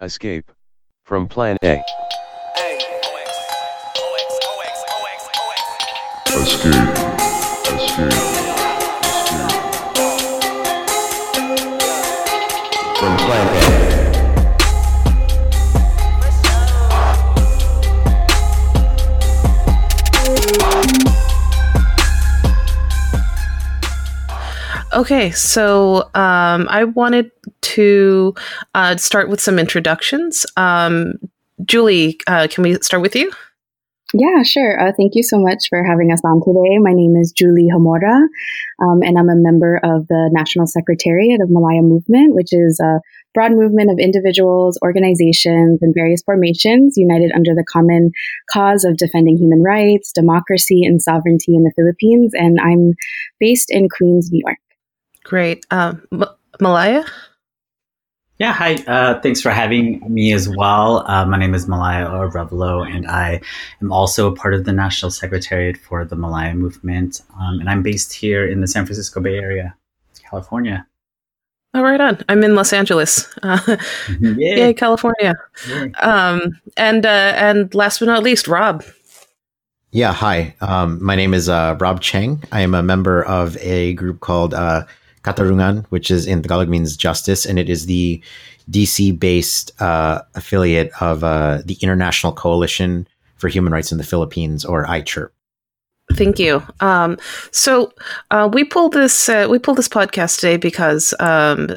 Escape from Plan A. Escape. Escape. Escape. From Plan A. Okay, so um, I wanted to uh, start with some introductions. Um, Julie, uh, can we start with you? Yeah, sure. Uh, thank you so much for having us on today. My name is Julie Hamora, um, and I'm a member of the National Secretariat of Malaya Movement, which is a broad movement of individuals, organizations, and various formations united under the common cause of defending human rights, democracy, and sovereignty in the Philippines. And I'm based in Queens, New York. Great. Um, M- Malaya? Yeah, hi. Uh, thanks for having me as well. Uh, my name is Malaya Revelo, and I am also a part of the National Secretariat for the Malaya Movement. Um, and I'm based here in the San Francisco Bay Area, California. Oh, right on. I'm in Los Angeles. Uh, Yeah. Yay, California. Yeah. Um, and uh, and last but not least, Rob. Yeah, hi. Um, my name is uh, Rob Cheng. I am a member of a group called uh, Katarungan, which is in Tagalog means justice, and it is the DC based uh, affiliate of uh, the International Coalition for Human Rights in the Philippines, or ICHRP. Thank you. Um, so uh, we pulled this uh, we pulled this podcast today because um,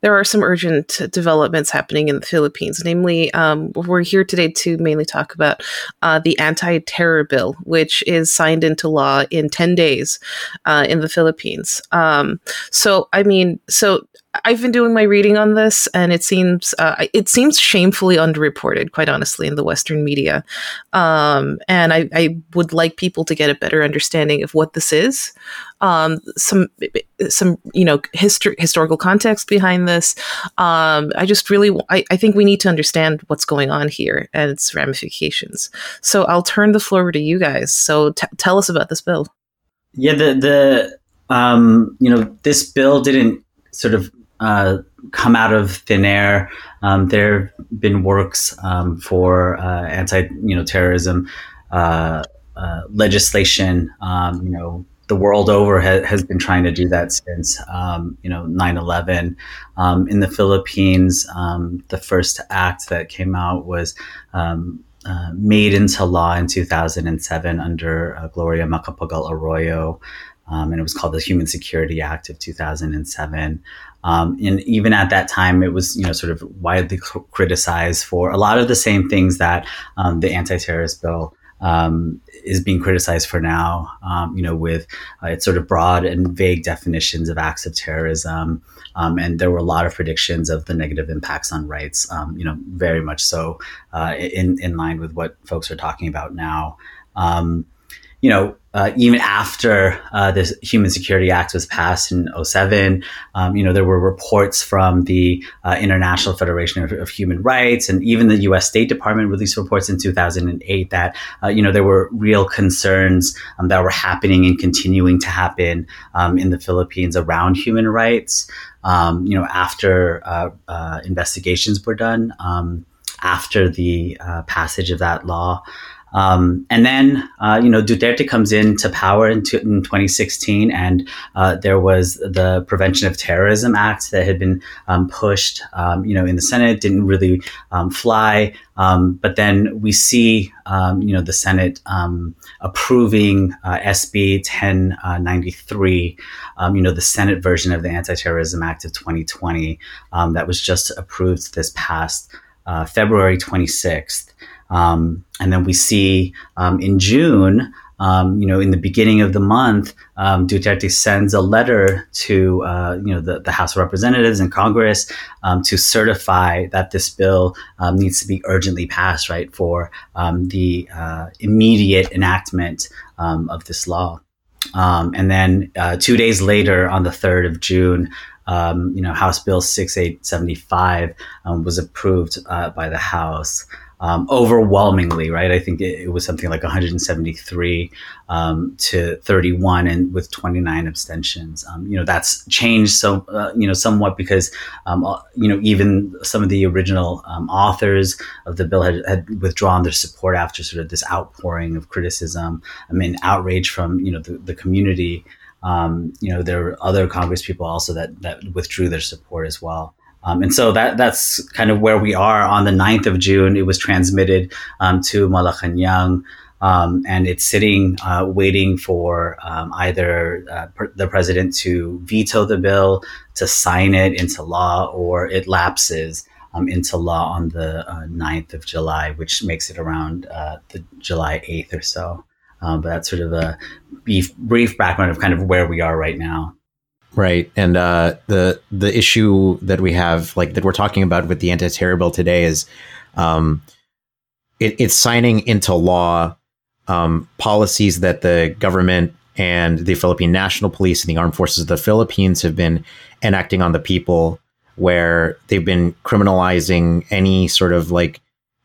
there are some urgent developments happening in the Philippines. Namely, um, we're here today to mainly talk about uh, the anti-terror bill, which is signed into law in ten days uh, in the Philippines. Um, so, I mean, so I've been doing my reading on this, and it seems uh, it seems shamefully underreported, quite honestly, in the Western media. Um, and I, I would like people to get a better understanding of what this is, um, some some you know histor- historical context behind this. Um, I just really I, I think we need to understand what's going on here and its ramifications. So I'll turn the floor over to you guys. So t- tell us about this bill. Yeah, the the um, you know this bill didn't sort of uh, come out of thin air. Um, there have been works um, for uh, anti you know terrorism uh, uh, legislation. Um, you know the world over ha- has been trying to do that since um, you know 9-11 um, in the philippines um, the first act that came out was uh, made into law in 2007 under uh, gloria macapagal arroyo um, and it was called the human security act of 2007 um, and even at that time it was you know sort of widely cr- criticized for a lot of the same things that um, the anti-terrorist bill um, is being criticized for now, um, you know, with uh, its sort of broad and vague definitions of acts of terrorism. Um, and there were a lot of predictions of the negative impacts on rights, um, you know, very much so uh, in, in line with what folks are talking about now. Um, you know, uh, even after uh, the Human Security Act was passed in 07, um, you know, there were reports from the uh, International Federation of, of, Human Rights and even the U.S. State Department released reports in 2008 that, uh, you know, there were real concerns um, that were happening and continuing to happen um, in the Philippines around human rights. Um, you know, after uh, uh, investigations were done, um, after the passage of that law. Um, and then, uh, you know, Duterte comes into power in, t- in 2016, and uh, there was the Prevention of Terrorism Act that had been um, pushed, um, you know, in the Senate, didn't really um, fly. Um, but then we see, um, you know, the Senate approving uh, SB 1093, you know, the Senate version of the Anti-Terrorism Act of 2020 that was just approved this past uh, February 26th. Um, and then we see um, in June, um, you know, in the beginning of the month, um, Duterte sends a letter to, uh, you know, the, the, House of Representatives and Congress um, to certify that this bill um, needs to be urgently passed, right, for the uh, immediate enactment of this law. and then uh, two days later, on the 3rd of June, you know, House Bill 6875 um, was approved uh, by the House. Um, overwhelmingly, right? I think it, it, was something like 173 um, to 31, and with 29 abstentions. Um, you know, that's changed so uh, you know somewhat because um, uh, you know even some of the original um, authors of the bill had, had, withdrawn their support after sort of this outpouring of criticism. I mean, outrage from you know the, the community. Um, you know, there were other Congress people also that that withdrew their support as well. Um, and so that that's kind of where we are on the 9th of June. It was transmitted um, to Malacanang. Um, and it's sitting uh, waiting for um, either uh, the president to veto the bill, to sign it into law, or it lapses um, into law on the uh, 9th of July, which makes it around uh, the July 8th or so. Um, but that's sort of a brief, brief background of kind of where we are right now. Right, and uh, the the issue that we have, like that we're talking about with the anti-terror bill today, is um, it, it's signing into law um, policies that the government and the Philippine National Police and the Armed Forces of the Philippines have been enacting on the people, where they've been criminalizing any sort of like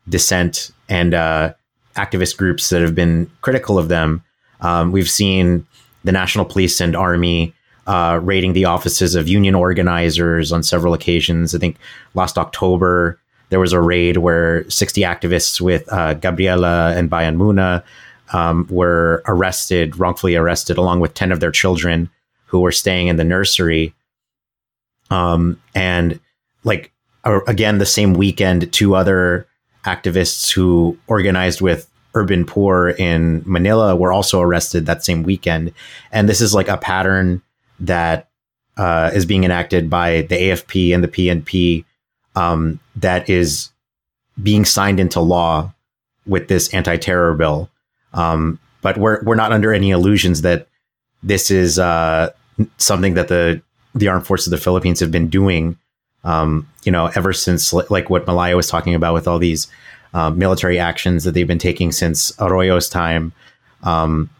dissent and uh, activist groups that have been critical of them. Um, we've seen the National Police and Army uh, raiding the offices of union organizers on several occasions. I think last October there was a raid where 60 activists with uh, Gabriela and Bayan Muna um, were arrested, wrongfully arrested, along with 10 of their children who were staying in the nursery. Um, and like again, the same weekend, two other activists who organized with Urban Poor in Manila were also arrested that same weekend. And this is like a pattern that uh, is being enacted by the AFP and the PNP um, that is being signed into law with this anti-terror bill. Um, but we're we're not under any illusions that this is uh, something that the the armed forces of the Philippines have been doing. Um, you know, ever since like what Malaya was talking about with all these uh, military actions that they've been taking since Arroyo's time. Um,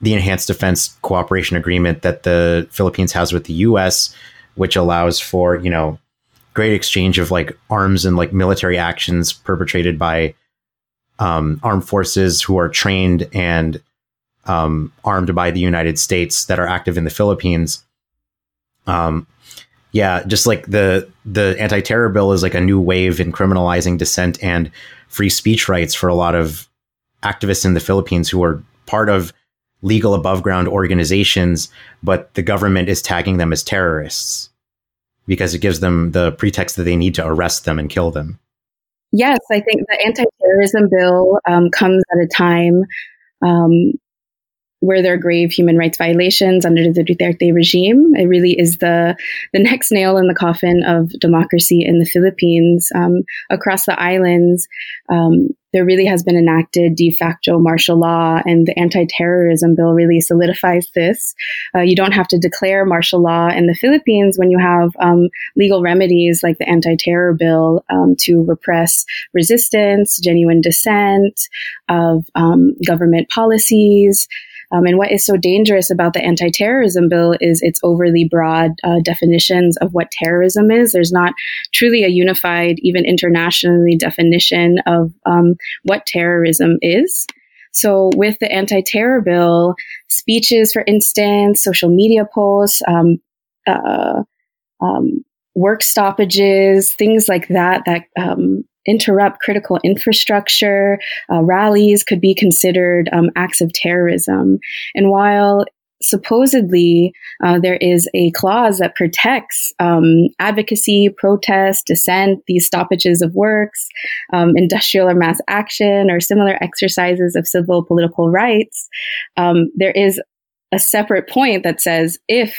the enhanced defense cooperation agreement that the Philippines has with the US, which allows for, you know, great exchange of like arms and like military actions perpetrated by um, armed forces who are trained and um, armed by the United States that are active in the Philippines. Um, yeah, just like the the anti terror bill is like a new wave in criminalizing dissent and free speech rights for a lot of activists in the Philippines who are part of legal above ground organizations, but the government is tagging them as terrorists because it gives them the pretext that they need to arrest them and kill them. Yes, I think the anti terrorism bill um, comes at a time um, where there are grave human rights violations under the Duterte regime. It really is the the next nail in the coffin of democracy in the Philippines. Um, across the islands, um, there really has been enacted de facto martial law, and the anti-terrorism bill really solidifies this. Uh, you don't have to declare martial law in the Philippines when you have um, legal remedies like the anti-terror bill um, to repress resistance, genuine dissent of um, government policies. Um, and what is so dangerous about the anti terrorism bill is its overly broad uh, definitions of what terrorism is. There's not truly a unified, even internationally, definition of um, what terrorism is. So, with the anti terror bill, speeches, for instance, social media posts, um, uh, um, work stoppages, things like that, that um, interrupt critical infrastructure. Uh, rallies could be considered um, acts of terrorism. And while supposedly uh, there is a clause that protects um, advocacy, protest, dissent, these stoppages of works, um, industrial or mass action, or similar exercises of civil political rights. Um, there is a separate point that says if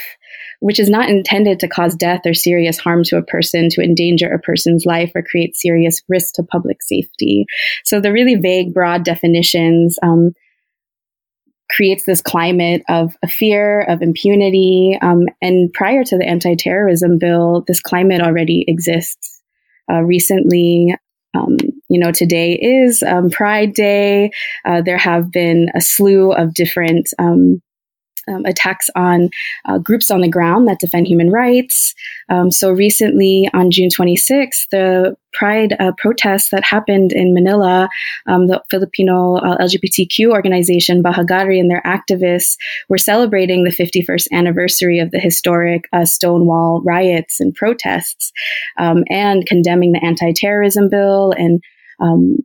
which is not intended to cause death or serious harm to a person, to endanger a person's life or create serious risk to public safety. So the really vague, broad definitions um, creates this climate of a fear, of impunity. Um, and prior to the anti-terrorism bill, this climate already exists. Uh, recently, um, you know, today is um, Pride Day. Uh, there have been a slew of different um, attacks on uh, groups on the ground that defend human rights. Um, so recently, on June 26th, the Pride uh, protests that happened in Manila, um, the Filipino uh, LGBTQ organization Bahaghari and their activists were celebrating the 51st anniversary of the historic uh, Stonewall riots and protests, um, and condemning the anti-terrorism bill and um,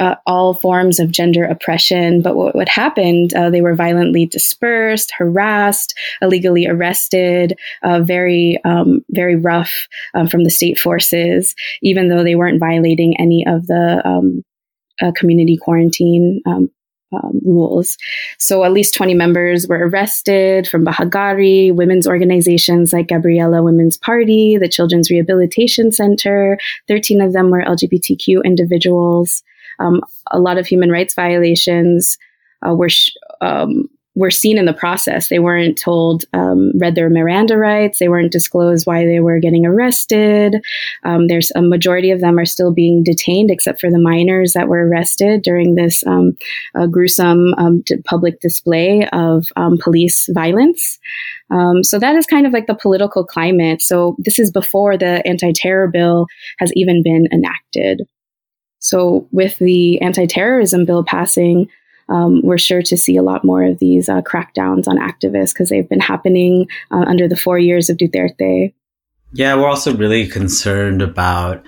uh, all forms of gender oppression. But what, what happened, uh, they were violently dispersed, harassed, illegally arrested, uh, very, um, very rough um, from the state forces, even though they weren't violating any of the um, uh, community quarantine. Um, um, rules. So at least 20 members were arrested from Bahaghari, women's organizations like Gabriela Women's Party, the Children's Rehabilitation Center. 13 of them were LGBTQ individuals um, a lot of human rights violations uh, were sh- um, were seen in the process. They weren't told, um, read their Miranda rights. They weren't disclosed why they were getting arrested. Um, there's a majority of them are still being detained, except for the minors that were arrested during this um, uh, gruesome um, public display of um, police violence. Um, so that is kind of like the political climate. So this is before the anti-terror bill has even been enacted. So, with the anti terrorism bill passing, um, we're sure to see a lot more of these uh, crackdowns on activists because they've been happening uh, under the four years of Duterte. Yeah, we're also really concerned about,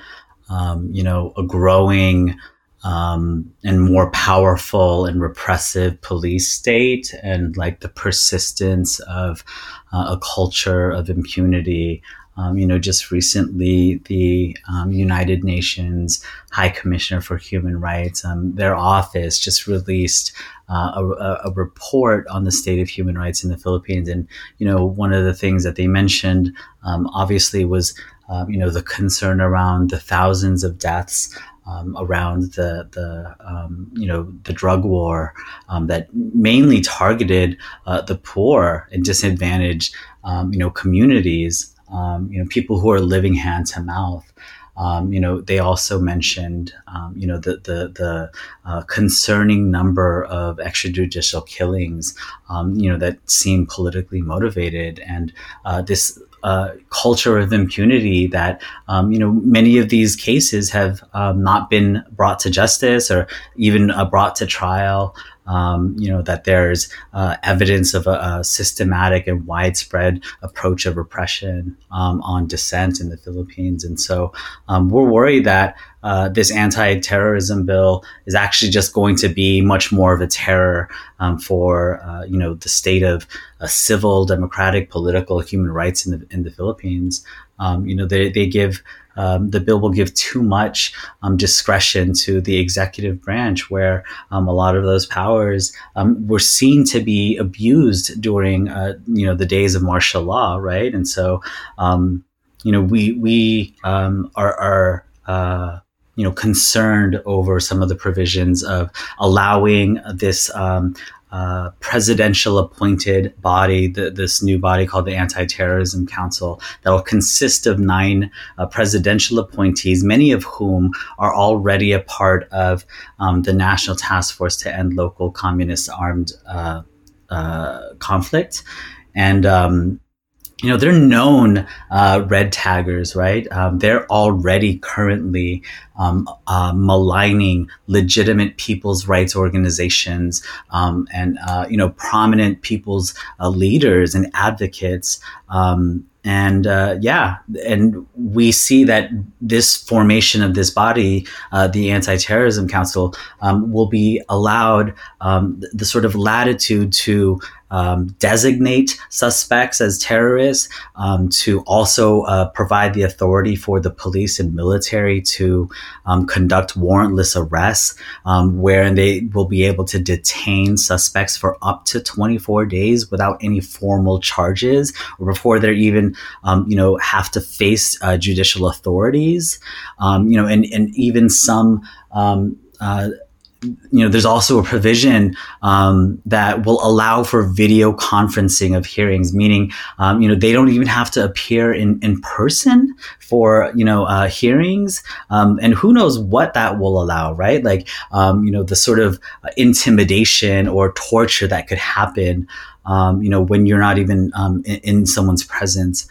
um, you know, a growing um, and more powerful and repressive police state and like the persistence of uh, a culture of impunity um, you know, just recently, the um, United Nations High Commissioner for Human Rights, um, their office just released uh, a, a, report on the state of human rights in the Philippines. And, you know, one of the things that they mentioned, um, obviously, was, uh, you know, the concern around the thousands of deaths um, around the the um, you know the drug war um, that mainly targeted uh, the poor and disadvantaged um, you know communities um, you know, people who are living hand to mouth. Um, you know, they also mentioned, um, you know, the the, the uh, concerning number of extrajudicial killings, um, you know, that seem politically motivated, and uh, this uh, culture of impunity that um, you know many of these cases have um, not been brought to justice or even uh, brought to trial um, you know, that there's uh, evidence of a, a, systematic and widespread approach of repression um, on dissent in the Philippines. And so um, we're worried that uh, this anti-terrorism bill is actually just going to be much more of a terror um, for, uh, you know, the state of civil, democratic, political, human rights in the, in the Philippines. Um, you know, they, they give um, the bill will give too much um, discretion to the executive branch, where um, a lot of those powers um, were seen to be abused during, uh, you know, the days of martial law, right? And so, um, you know, we we um, are, are uh, you know concerned over some of the provisions of allowing this um, uh, presidential appointed body, the, this new body called the Anti Terrorism Council, that will consist of nine uh, presidential appointees, many of whom are already a part of um, the National Task Force to End Local Communist Armed uh, uh Conflict. And um, you know they're known uh, red taggers right? Um, they're already currently um, uh, maligning legitimate people's rights organizations um, and uh, you know prominent people's uh, leaders and advocates um, and uh, yeah, and we see that this formation of this body, uh, the Anti-Terrorism Council, um, will be allowed um, the, the, sort of latitude to um, designate suspects as terrorists, um, to also uh, provide the authority for the police and military to um, conduct warrantless arrests, um, where they will be able to detain suspects for up to 24 days without any formal charges or before they're even, um, you know, have to face uh, judicial authorities, you know, and, and even some uh, you know, there's also a provision um, that will allow for video conferencing of hearings, meaning, um, you know, they don't even have to appear in, in person for, you know, uh, hearings. Um, and who knows what that will allow, right? Like, um, you know, the sort of intimidation or torture that could happen, um, you know, when you're not even um, in, in, someone's presence.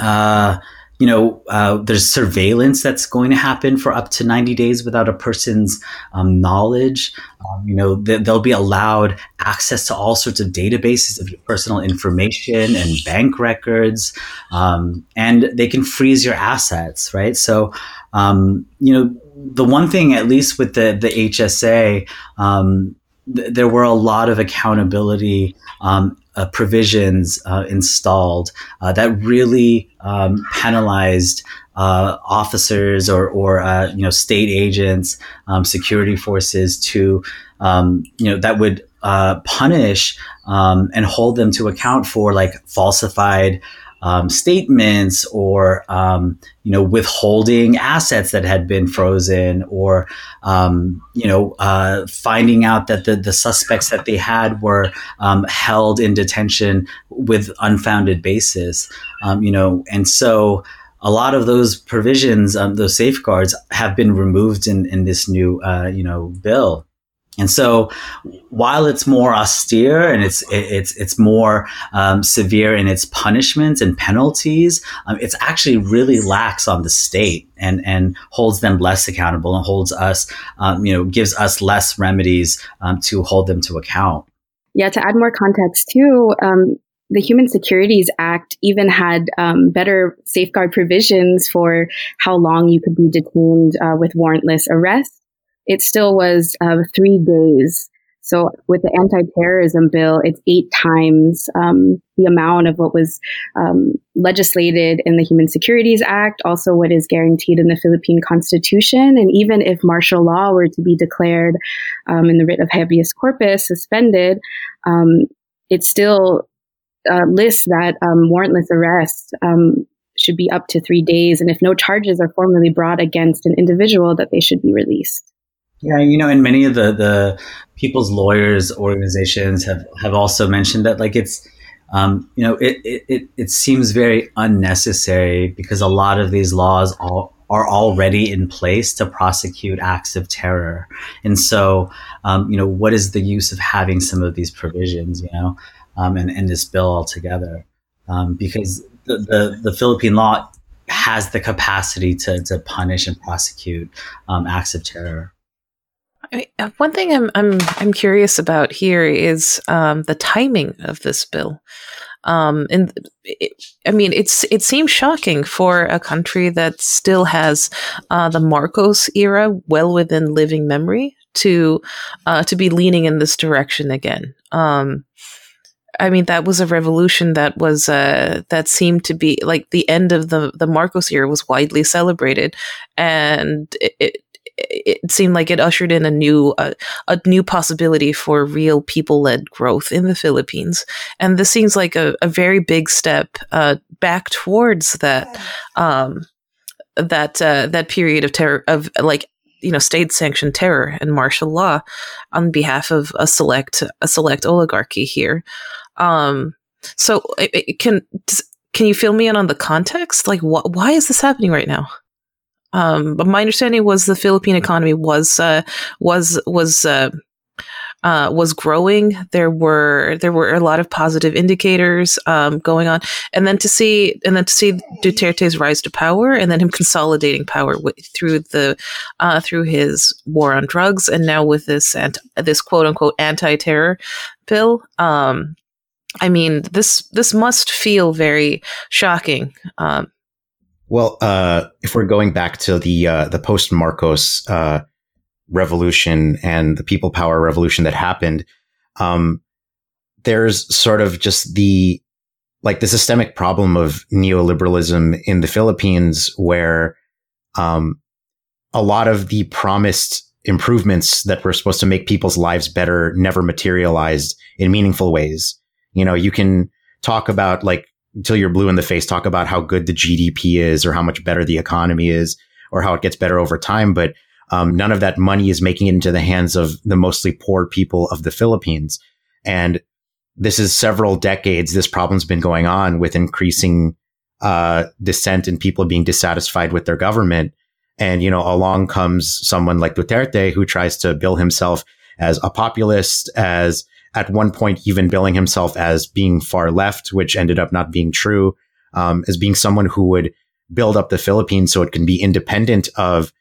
Uh, you know, uh, there's surveillance that's going to happen for up to 90 days without a person's um, knowledge. Um, you know, th- they'll be allowed access to all sorts of databases of your personal information and bank records, um, and they can freeze your assets, right? So, um, you know, the one thing, at least with the the HSA, um, th- there were a lot of accountability um, uh, provisions uh, installed uh, that really um, penalized uh, officers or, or uh, you know state agents, um, security forces to um, you know that would uh, punish um, and hold them to account for like falsified um, statements or um, you know withholding assets that had been frozen or um, you know uh, finding out that the, the suspects that they had were um, held in detention with unfounded basis. Um, you know and so a lot of those provisions um, those safeguards have been removed in, in this new uh, you know bill and so, while it's more austere and it's it's it's more um, severe in its punishments and penalties, um, it's actually really lax on the state and and holds them less accountable and holds us, um, you know, gives us less remedies um, to hold them to account. Yeah, to add more context too, um, the Human Securities Act even had um, better safeguard provisions for how long you could be detained uh, with warrantless arrest it still was uh, three days. So with the anti-terrorism bill, it's eight times um, the amount of what was um, legislated in the Human Securities Act, also what is guaranteed in the Philippine Constitution. And even if martial law were to be declared um, in the writ of habeas corpus suspended, um, it still uh, lists that um, warrantless arrest um, should be up to three days, and if no charges are formally brought against an individual, that they should be released. Yeah, you know, and many of the the people's lawyers organizations have have also mentioned that like it's um, you know it, it it seems very unnecessary because a lot of these laws all are already in place to prosecute acts of terror, and so um, you know what is the use of having some of these provisions, you know, um, and and this bill altogether, um, because the, the the Philippine law has the capacity to to punish and prosecute um, acts of terror. Uh, one thing I'm I'm I'm curious about here is um, the timing of this bill. Um, and it, I mean, it's it seems shocking for a country that still has uh, the Marcos era well within living memory to uh, to be leaning in this direction again. Um, I mean, that was a revolution that was uh, that seemed to be like the end of the the Marcos era was widely celebrated, and it, it it seemed like it ushered in a new uh, a new possibility for real people led growth in the Philippines, and this seems like a, a very big step uh, back towards that um, that uh, that period of terror of like you know state sanctioned terror and martial law on behalf of a select a select oligarchy here. Um, so it, it can can you fill me in on the context? Like, wh- why is this happening right now? Um, but my understanding was the Philippine economy was uh, was was uh, uh, was growing. There were there were a lot of positive indicators um, going on, and then to see and then to see Duterte's rise to power, and then him consolidating power w- through the uh, through his war on drugs, and now with this this quote unquote anti terror bill. Um, I mean, this this must feel very shocking. Um, well, uh, if we're going back to the uh, the post Marcos uh, revolution and the people power revolution that happened, um, there's sort of just the like the systemic problem of neoliberalism in the Philippines, where um, a lot of the promised improvements that were supposed to make people's lives better never materialized in meaningful ways. You know, you can talk about like until you're blue in the face talk about how good the GDP is or how much better the economy is or how it gets better over time. But um, none of that money is making it into the hands of the mostly poor people of the Philippines. And this is several decades. This problem's been going on with increasing uh, dissent and people being dissatisfied with their government. And, you know, along comes someone like Duterte who tries to bill himself as a populist, as at one point even billing himself as being far left, which ended up not being true, um, as being someone who would build up the Philippines so it can be independent of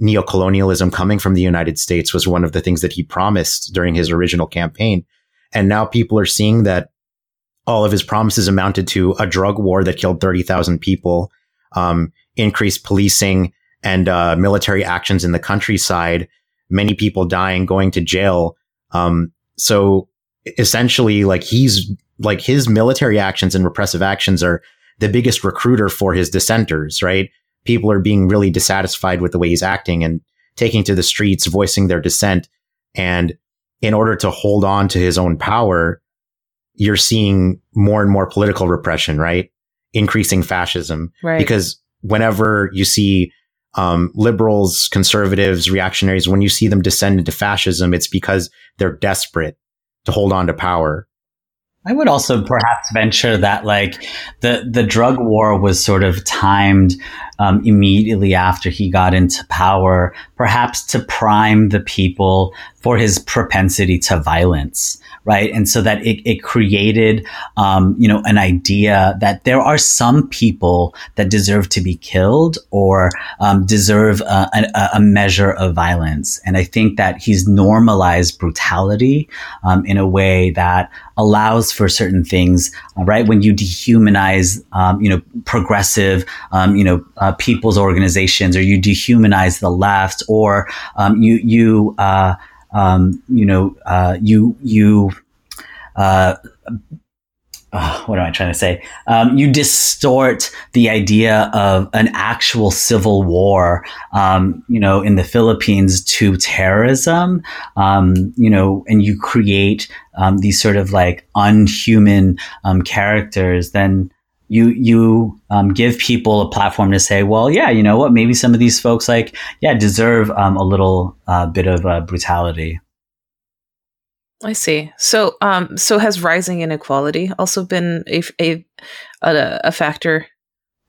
neocolonialism coming from the United States was one of the things that he promised during his original campaign. And now people are seeing that all of his promises amounted to a drug war that killed 30,000 people, um, increased policing and uh, military actions in the countryside, many people dying, going to jail. Um, so essentially, like he's like his military actions and repressive actions are the biggest recruiter for his dissenters, right? People are being really dissatisfied with the way he's acting and taking to the streets, voicing their dissent. And in order to hold on to his own power, you're seeing more and more political repression, right? Increasing fascism. Right. Because whenever you see um, liberals, conservatives, reactionaries, when you see them descend into fascism, it's because they're desperate to hold on to power. I would also perhaps venture that like the the drug war was sort of timed um, immediately after he got into power, perhaps to prime the people for his propensity to violence right? And so that it, it created, um, you know, an idea that there are some people that deserve to be killed or um, deserve a, a, a, measure of violence. And I think that he's normalized brutality um, in a way that allows for certain things, right? When you dehumanize, um, you know, progressive, um, you know, uh, people's organizations, or you dehumanize the left, or um, you you uh, um, you know, uh, you you uh, uh, what am I trying to say? Um, you distort the idea of an actual civil war, um, you know, in the Philippines to terrorism, um, you know, and you create um, these sort of like unhuman um, characters, then you you um, give people a platform to say, well, yeah, you know what? Maybe some of these folks, like, yeah, deserve um, a little uh, bit of uh, brutality. I see. So, um, so has rising inequality also been a a a, a factor?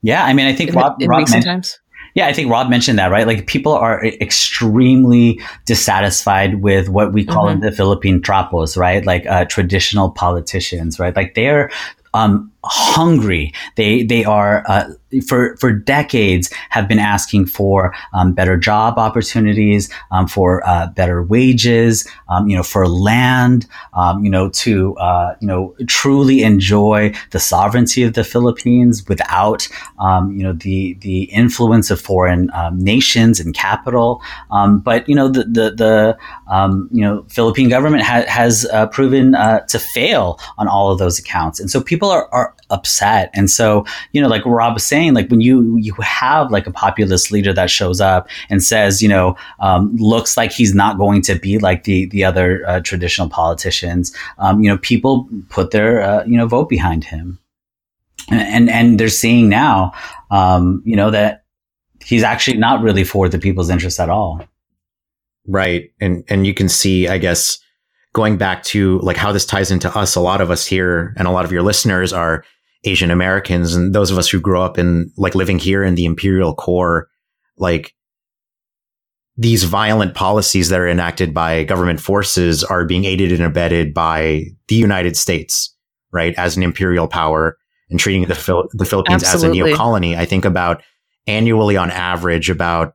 Yeah, I mean, I think in, Rob, in Rob recent men- times. Yeah, I think Rob mentioned that, right? Like people are extremely dissatisfied with what we call Mm-hmm. in the Philippine trapos, right? Like uh, traditional politicians, right? Like they're um, hungry. They they are uh, for for decades have been asking for um, better job opportunities, um, for uh, better wages, um, you know, for land, um, you know, to uh, you know truly enjoy the sovereignty of the Philippines without um, you know the the influence of foreign um, nations and capital. But you know the the, the you know Philippine government ha- has uh, proven uh, to fail on all of those accounts, and so people are, are upset. And so you know, like Rob was saying, like when you you have like a populist leader that shows up and says, you know, um, looks like he's not going to be like the the other uh, traditional politicians. Um, you know, people put their uh, you know vote behind him, and and they're seeing now, um, you know, that he's actually not really for the people's interests at all. Right. And and you can see, I guess, going back to like how this ties into us, a lot of us here and a lot of your listeners are Asian Americans and those of us who grew up in like living here in the imperial core, like these violent policies that are enacted by government forces are being aided and abetted by the United States, right, as an imperial power and treating the, Phil- the Philippines Absolutely. as a neo colony. I think about annually on average, about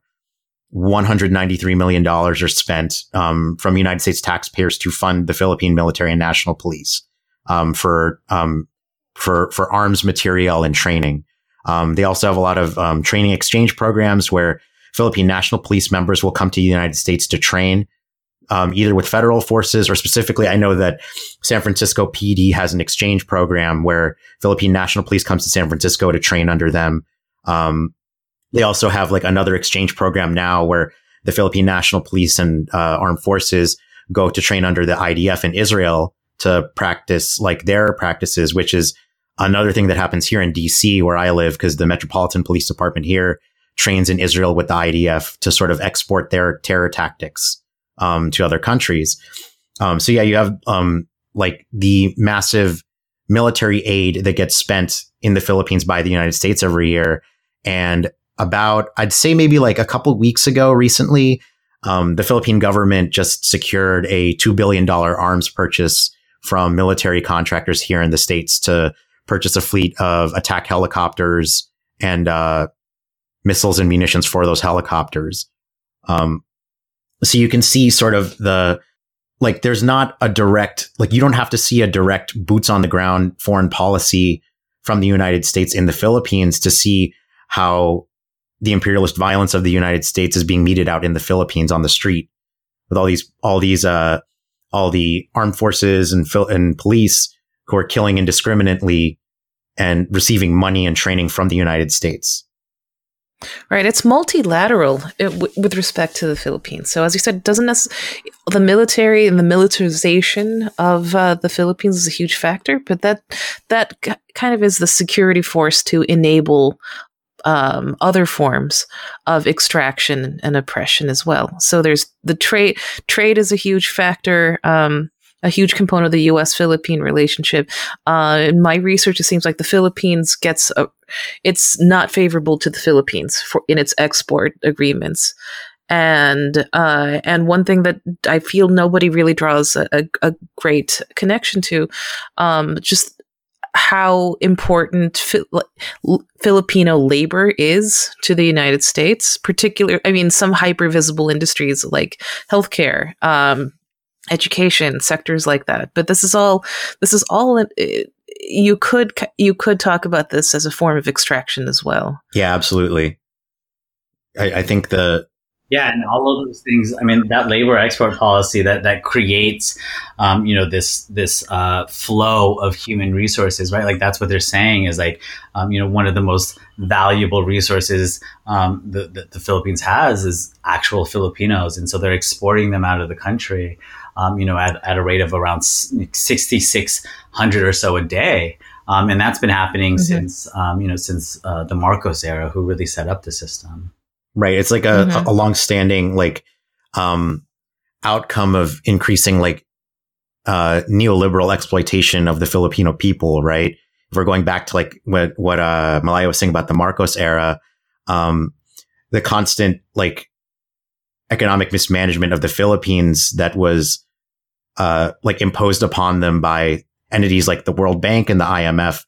$193 million are spent um, from United States taxpayers to fund the Philippine military and national police um, for, um, for, for arms material and training. Um, they also have a lot of um, training exchange programs where Philippine national police members will come to the United States to train um, either with federal forces or specifically, I know that San Francisco PD has an exchange program where Philippine national police comes to San Francisco to train under them. Um, they also have like another exchange program now where the Philippine national police and uh, armed forces go to train under the IDF in Israel to practice like their practices, which is another thing that happens here in DC where I live because the Metropolitan Police Department here trains in Israel with the IDF to sort of export their terror tactics um, to other countries. Um, so yeah, you have um, like the massive military aid that gets spent in the Philippines by the United States every year, and about I'd say maybe like a couple weeks ago, recently, um, the Philippine government just secured a two billion dollar arms purchase from military contractors here in the states to purchase a fleet of attack helicopters and uh, missiles and munitions for those helicopters. Um, so you can see sort of the like there's not a direct like you don't have to see a direct boots on the ground foreign policy from the United States in the Philippines to see how the imperialist violence of the United States is being meted out in the Philippines on the street with all these all these uh all the armed forces and and police who are killing indiscriminately and receiving money and training from the United States. Right, it's multilateral uh, with respect to the Philippines. So, as you said, doesn't the military and the militarization of uh, the Philippines is a huge factor, but that that kind of is the security force to enable um, other forms of extraction and oppression as well. So, there's the trade. Trade is a huge factor. Um, a huge component of the U.S. Philippine relationship. Uh, in my research, it seems like the Philippines gets a, it's not favorable to the Philippines for in its export agreements. And uh, and one thing that I feel nobody really draws a, a great connection to, um, just how important Filipino labor is to the United States, particular. I mean, some hyper visible industries like healthcare, um, education sectors like that but this is all this is all uh, you could you could talk about this as a form of extraction as well yeah absolutely i, I think the yeah, and all of those things. I mean, that labor export policy that that creates, um, you know, this this uh, flow of human resources, right? Like that's what they're saying is like, um, you know, one of the most valuable resources um, that, the Philippines has is actual Filipinos, and so they're exporting them out of the country um, you know, at, at a rate of around 6,600 or so a day. Um, and that's been happening mm-hmm. since, um, you know, since uh, the Marcos era, who really set up the system. Right. It's like a, mm-hmm. a long-standing like um, outcome of increasing like uh, neoliberal exploitation of the Filipino people. Right. If we're going back to like what what uh, Malaya was saying about the Marcos era, um, the constant like economic mismanagement of the Philippines that was uh, like imposed upon them by entities like the World Bank and the IMF,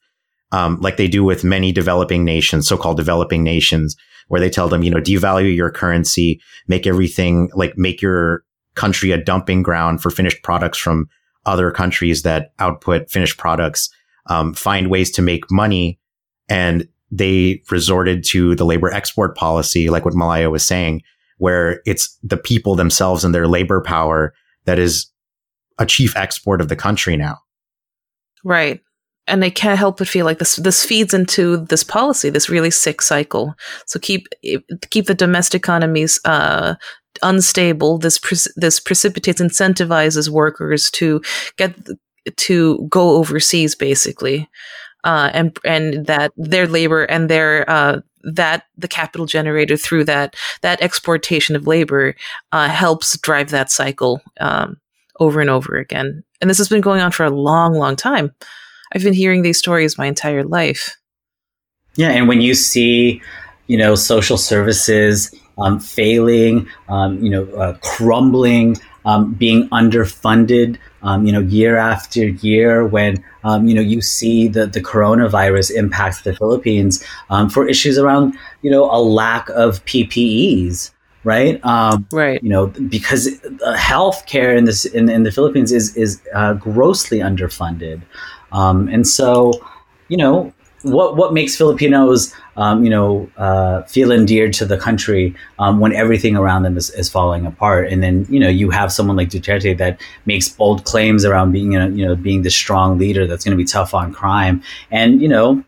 um, like they do with many developing nations, so-called developing nations, where they tell them, you know, devalue your currency, make everything like make your country a dumping ground for finished products from other countries that output finished products, um, find ways to make money. And they resorted to the labor export policy, like what Malaya was saying, where it's the people themselves and their labor power that is a chief export of the country now. Right. And I can't help but feel like this this feeds into this policy, this really sick cycle. So keep keep the domestic economies uh, unstable. This pre- this precipitates incentivizes workers to get to go overseas, basically, uh, and and that their labor and their uh, that the capital generated through that that exportation of labor uh, helps drive that cycle um, over and over again. And this has been going on for a long, long time. I've been hearing these stories my entire life. Yeah, and when you see, you know, social services um, failing, um, you know, uh, crumbling, um, being underfunded, um, you know, year after year when, um, you know, you see the, the coronavirus impacts the Philippines um, for issues around, you know, a lack of PPEs, right? Um, right. You know, because uh, healthcare in this in, in the Philippines is is uh, grossly underfunded, um, and so, you know, what what makes Filipinos, um, you know, uh, feel endeared to the country um, when everything around them is, is falling apart, and then you know you have someone like Duterte that makes bold claims around being know, you know being the strong leader that's going to be tough on crime, and you know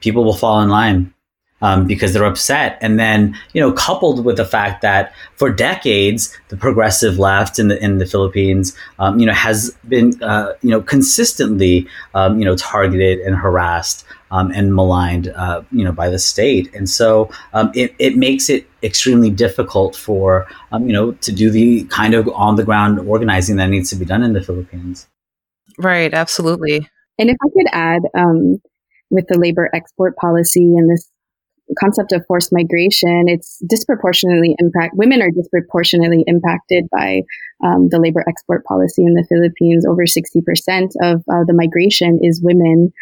people will fall in line. Um, because they're upset. And then, you know, coupled with the fact that for decades, the progressive left in the in the Philippines, um, you know, has been, uh, you know, consistently, um, you know, targeted and harassed um, and maligned, uh, you know, by the state. And so um, it, it makes it extremely difficult for, um, you know, to do the kind of on the ground organizing that needs to be done in the Philippines. Right. Absolutely. And if I could add, um, with the labor export policy and this concept of forced migration, it's disproportionately impact women are disproportionately impacted by um, the labor export policy in the Philippines. Over sixty percent of uh, the migration is women,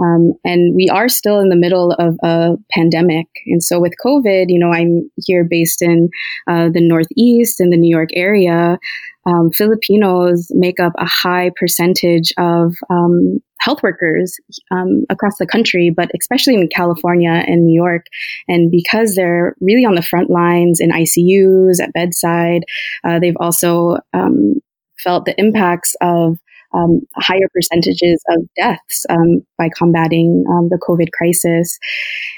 um, and we are still in the middle of a pandemic. And so with COVID, you know, I'm here based in uh, the Northeast in the New York area. Um, Filipinos make up a high percentage of um, health workers um, across the country, but especially in California and New York. And because they're really on the front lines in ICUs, at bedside, uh, they've also um, felt the impacts of um, higher percentages of deaths um, by combating um, the COVID crisis.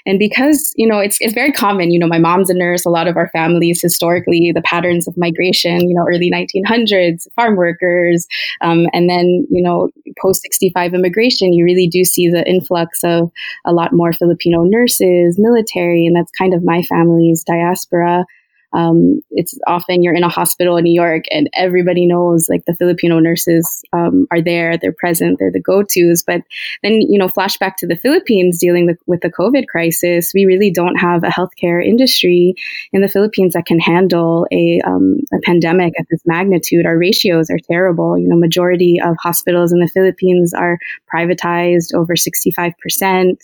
And because, you know, it's, it's very common, you know, my mom's a nurse, a lot of our families historically, the patterns of migration, you know, early 1900s, farm workers, um, and then, you know, post 65 immigration, you really do see the influx of a lot more Filipino nurses, military, and that's kind of my family's diaspora. Um, it's often you're in a hospital in New York and everybody knows like the Filipino nurses um, are there, they're present, they're the go-tos. But then, you know, flashback to the Philippines dealing the, with the COVID crisis, we really don't have a healthcare industry in the Philippines that can handle a, um, a pandemic at this magnitude. Our ratios are terrible. You know, majority of hospitals in the Philippines are privatized over 65%.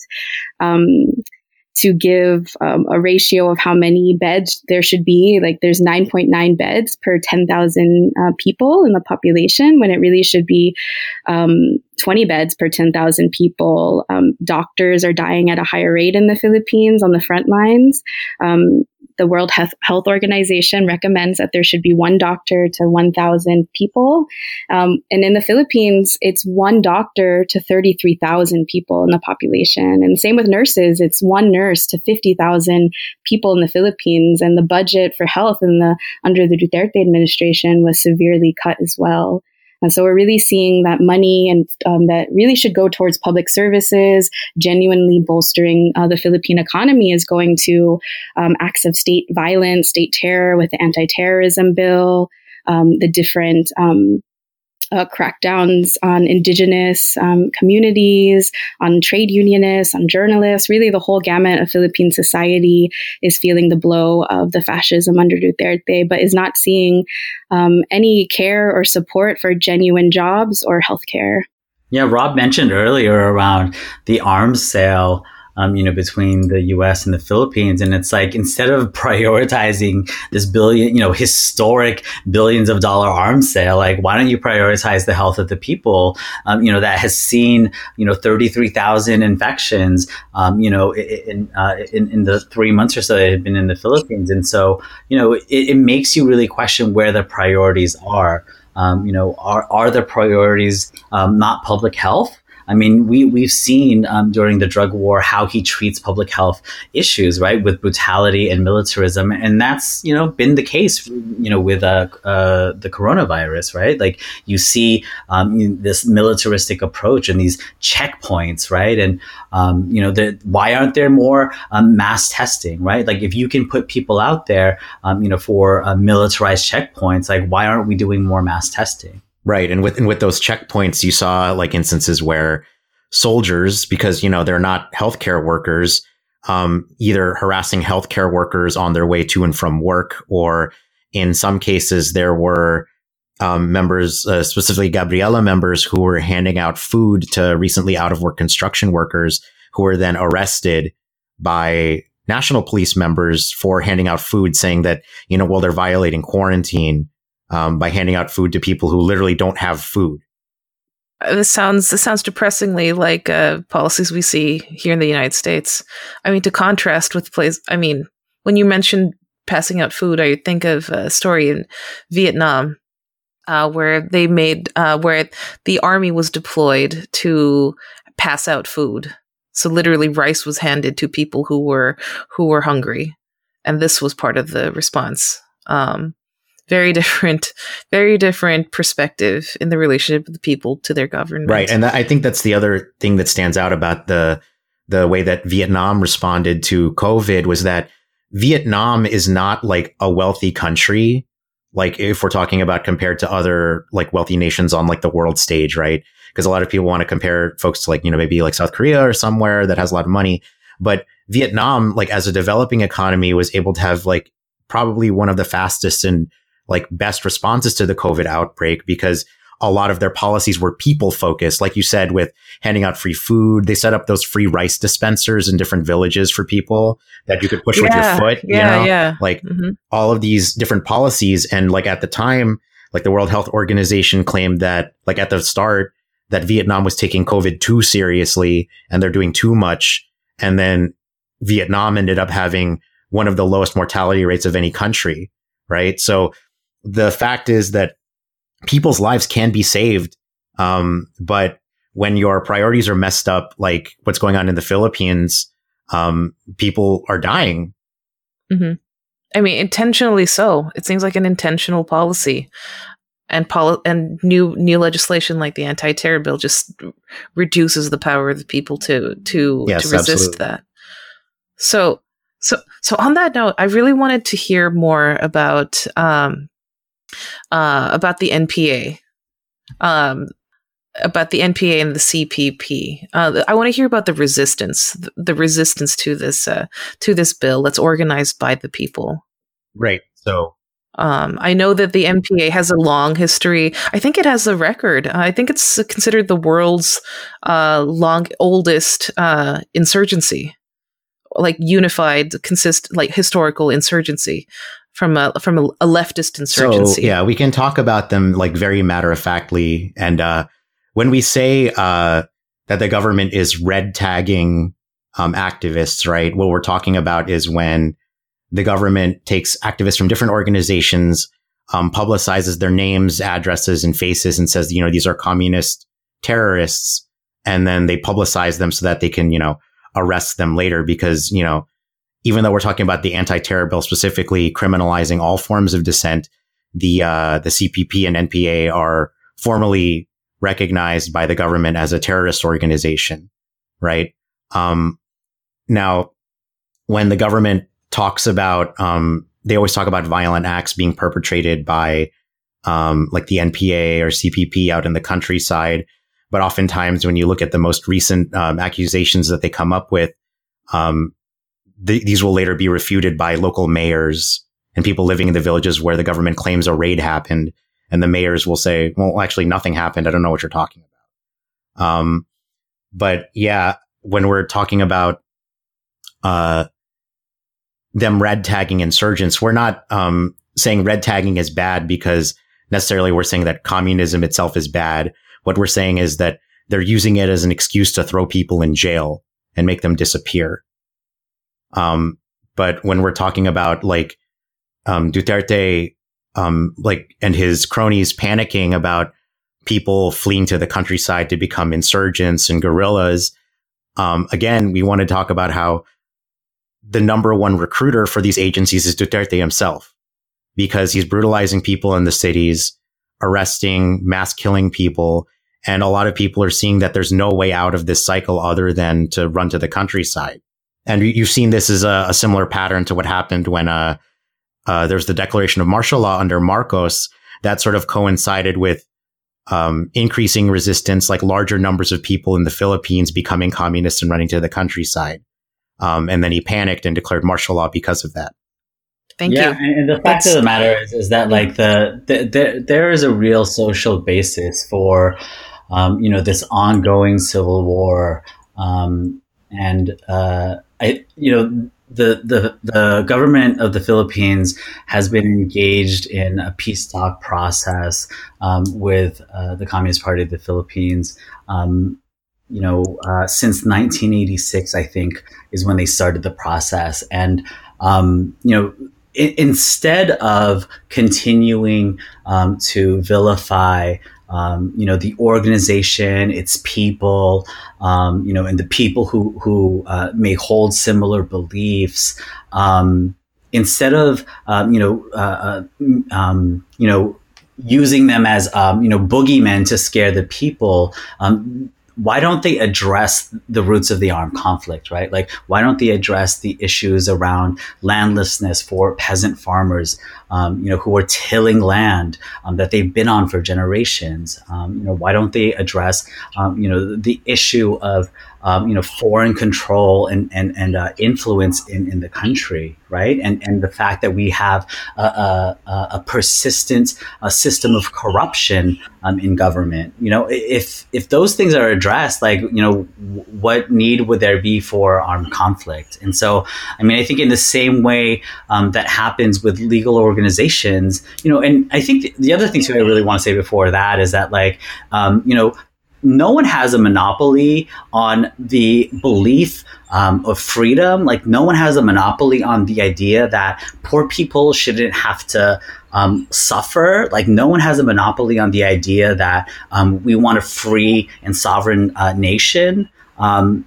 Um, to give um, a ratio of how many beds there should be. Like there's 9.9 beds per 10,000 uh, people in the population when it really should be um, 20 beds per 10,000 people. Um, doctors are dying at a higher rate in the Philippines on the front lines. The World Health Organization recommends that there should be one doctor to 1,000 people. Um, and in the Philippines, it's one doctor to 33,000 people in the population. And same with nurses, it's one nurse to 50,000 people in the Philippines. And the budget for health in the under the Duterte administration was severely cut as well. And so we're really seeing that money and um, that really should go towards public services, genuinely bolstering uh, the Philippine economy is going to um, acts of state violence, state terror with the anti-terrorism bill, um, the different um, uh, crackdowns on indigenous um, communities, on trade unionists, on journalists. Really, the whole gamut of Philippine society is feeling the blow of the fascism under Duterte, but is not seeing um, any care or support for genuine jobs or healthcare. Yeah, Rob mentioned earlier around the arms sale um, you know, between the U.S. and the Philippines. And it's like instead of prioritizing this billion, you know, historic billions of dollar arms sale, like why don't you prioritize the health of the people? Um, you know, that has seen you know thirty three thousand infections, um, you know, in, uh, in, in the three months or so that had been in the Philippines. And so you know, it, it makes you really question where the priorities are. Um, you know, are are the priorities um, not public health? I mean, we we've seen um, during the drug war how he treats public health issues, right, with brutality and militarism, and that's you know been the case, you know, with uh, uh the coronavirus, right? Like you see um, this militaristic approach and these checkpoints, right, and um, you know, the, why aren't there more um, mass testing, right? Like if you can put people out there, um, you know, for uh, militarized checkpoints, like why aren't we doing more mass testing? Right. And with, and with those checkpoints, you saw like instances where soldiers, because, you know, they're not healthcare workers, um, either harassing healthcare workers on their way to and from work, or in some cases, there were um, members, uh, specifically Gabriela members, who were handing out food to recently out of work construction workers who were then arrested by national police members for handing out food, saying that, you know, well, they're violating quarantine um, by handing out food to people who literally don't have food. Uh, this sounds this sounds depressingly like uh, policies we see here in the United States. I mean, to contrast with place. I mean, when you mention passing out food, I think of a story in Vietnam uh, where they made uh, where the army was deployed to pass out food. So literally, rice was handed to people who were who were hungry, and this was part of the response. Um, very different, very different perspective in the relationship of the people to their government. Right, and I think that's the other thing that stands out about the the way that Vietnam responded to COVID was that Vietnam is not like a wealthy country. Like if we're talking about compared to other like wealthy nations on like the world stage, right? Because a lot of people want to compare folks to like, you know, maybe like South Korea or somewhere that has a lot of money. But Vietnam, like as a developing economy, was able to have like probably one of the fastest and like best responses to the COVID outbreak because a lot of their policies were people focused. Like you said, with handing out free food, they set up those free rice dispensers in different villages for people that you could push with your foot. Yeah, you know? yeah. Like hmm all of these different policies. And like at the time, like the World Health Organization claimed that, like at the start, that Vietnam was taking COVID too seriously and they're doing too much. And then Vietnam ended up having one of the lowest mortality rates of any country. Right. So the fact is that people's lives can be saved. Um, but when your priorities are messed up, like what's going on in the Philippines, um, people are dying. I mean, intentionally so. It seems like an intentional policy, and poli- and new new legislation like the anti-terror bill just reduces the power of the people to to Yes, to resist absolutely. that. So so so on that note, I really wanted to hear more about um uh about the NPA. Um about the NPA and the CPP. Uh, I want to hear about the resistance, the, resistance to this uh, to this bill that's organized by the people. Right. So Um, I know that the NPA has a long history. I think it has a record. I think it's considered the world's uh, long oldest uh, insurgency, like unified, consist like historical insurgency from a from a, a leftist insurgency. So yeah, we can talk about them like very matter of factly. And uh, when we say uh, that the government is red tagging um, activists, right? What we're talking about is when the government takes activists from different organizations, um, publicizes their names, addresses, and faces, and says, you know, these are communist terrorists, and then they publicize them so that they can, you know, arrest them later because, you know, even though we're talking about the anti-terror bill specifically criminalizing all forms of dissent, the uh, the CPP and NPA are formally recognized by the government as a terrorist organization, right? Um, now, when the government talks about, um, they always talk about violent acts being perpetrated by um, like the NPA or CPP out in the countryside. But oftentimes, when you look at the most recent um, accusations that they come up with, um, th- these will later be refuted by local mayors and people living in the villages where the government claims a raid happened. And the mayors will say, well, actually nothing happened. I don't know what you're talking about. Um, but yeah, when we're talking about, uh, them red tagging insurgents, we're not, um, saying red tagging is bad because necessarily we're saying that communism itself is bad. What we're saying is that they're using it as an excuse to throw people in jail and make them disappear. Um, but when we're talking about like, um, Duterte, um, like, and his cronies panicking about people fleeing to the countryside to become insurgents and guerrillas, um, again, we want to talk about how the number one recruiter for these agencies is Duterte himself because he's brutalizing people in the cities, arresting, mass killing people. And a lot of people are seeing that there's no way out of this cycle other than to run to the countryside. And you- you've seen this as a, a similar pattern to what happened when uh, uh, there's the declaration of martial law under Marcos that sort of coincided with um, increasing resistance, like larger numbers of people in the Philippines becoming communists and running to the countryside. Um, and then he panicked and declared martial law because of that. Thank yeah, you. and, and the fact That's- of the matter is, is that like the, the, there there is a real social basis for um, you know this ongoing civil war, um, and uh, I you know the the the government of the Philippines has been engaged in a peace talk process um, with uh, the Communist Party of the Philippines. Um, you know, uh, since 1986, I think is when they started the process, and um, you know, i- instead of continuing um, to vilify um, you know, the organization, its people, um, you know, and the people who who uh, may hold similar beliefs. Um, instead of um, you know, uh, uh um, you know, using them as um, you know boogeymen to scare the people. Um, why don't they address the roots of the armed conflict, right? Like, why don't they address the issues around landlessness for peasant farmers, um, you know, who are tilling land um, that they've been on for generations? Um, you know, why don't they address, um, you know, the issue of um, you know, foreign control and and and uh, influence in, in the country, right? And and the fact that we have a, a, a persistent a system of corruption um, in government. You know, if if those things are addressed, like you know, what need would there be for armed conflict? And so, I mean, I think in the same way um, that happens with legal organizations, you know, and I think the other thing too I really want to say before that is that like, um, you know no one has a monopoly on the belief um, of freedom. Like, no one has a monopoly on the idea that poor people shouldn't have to um, suffer. Like, no one has a monopoly on the idea that um, we want a free and sovereign uh, nation. Um,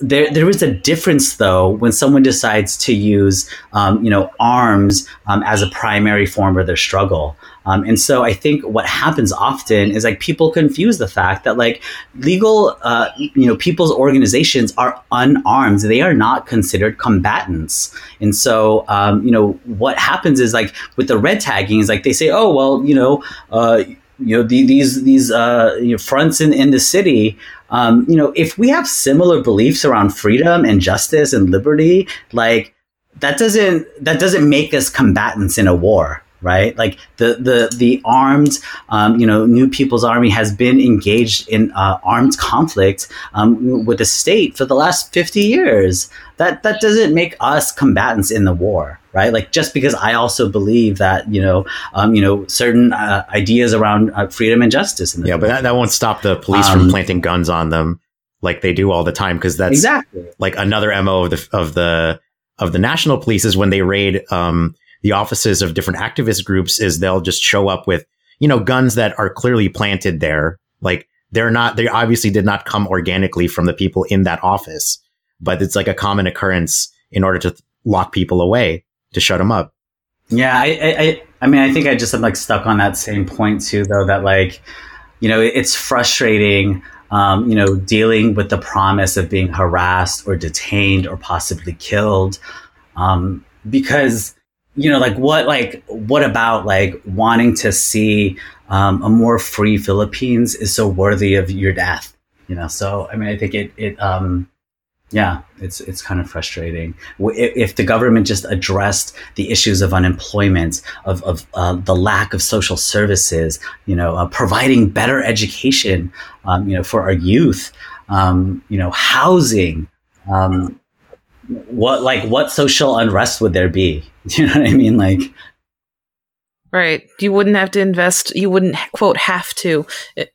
there, there is a difference though when someone decides to use, um, you know, arms um, as a primary form of their struggle. Um, and so I think what happens often is like people confuse the fact that like legal, uh, you know, people's organizations are unarmed. They are not considered combatants. And so, um, you know, what happens is like with the red tagging is like they say, oh, well, you know, uh, you know the, these these uh, you know, fronts in, in the city um, you know if we have similar beliefs around freedom and justice and liberty like that doesn't that doesn't make us combatants in a war right? Like the the the armed, um, you know, New People's Army has been engaged in uh, armed conflict um, with the state for the last fifty years. That that doesn't make us combatants in the war, right? Like just because I also believe that you know, um, you know, certain uh, ideas around uh, freedom and justice. yeah, but that, that won't stop the police from um, planting guns on them like they do all the time because that's exactly like another mo of the of the of the national police is when they raid um, the offices of different activist groups is they'll just show up with, you know, guns that are clearly planted there. Like they're not, they obviously did not come organically from the people in that office, but it's like a common occurrence in order to lock people away to shut them up. Yeah. I, I, I mean, I think I just am like stuck on that same point too, though, that like, you know, it's frustrating, um, you know, dealing with the promise of being harassed or detained or possibly killed. Um, because you know, like what, like what about like wanting to see um, a more free Philippines is so worthy of your death? You know, so I mean, I think it, it, um, yeah, it's it's kind of frustrating. If the government just addressed the issues of unemployment, of of uh, the lack of social services, you know, uh, providing better education, um, you know, for our youth, um, you know, housing, um, what like what social unrest would there be? you know what I mean? Like, right? You wouldn't have to invest. You wouldn't quote have to eh,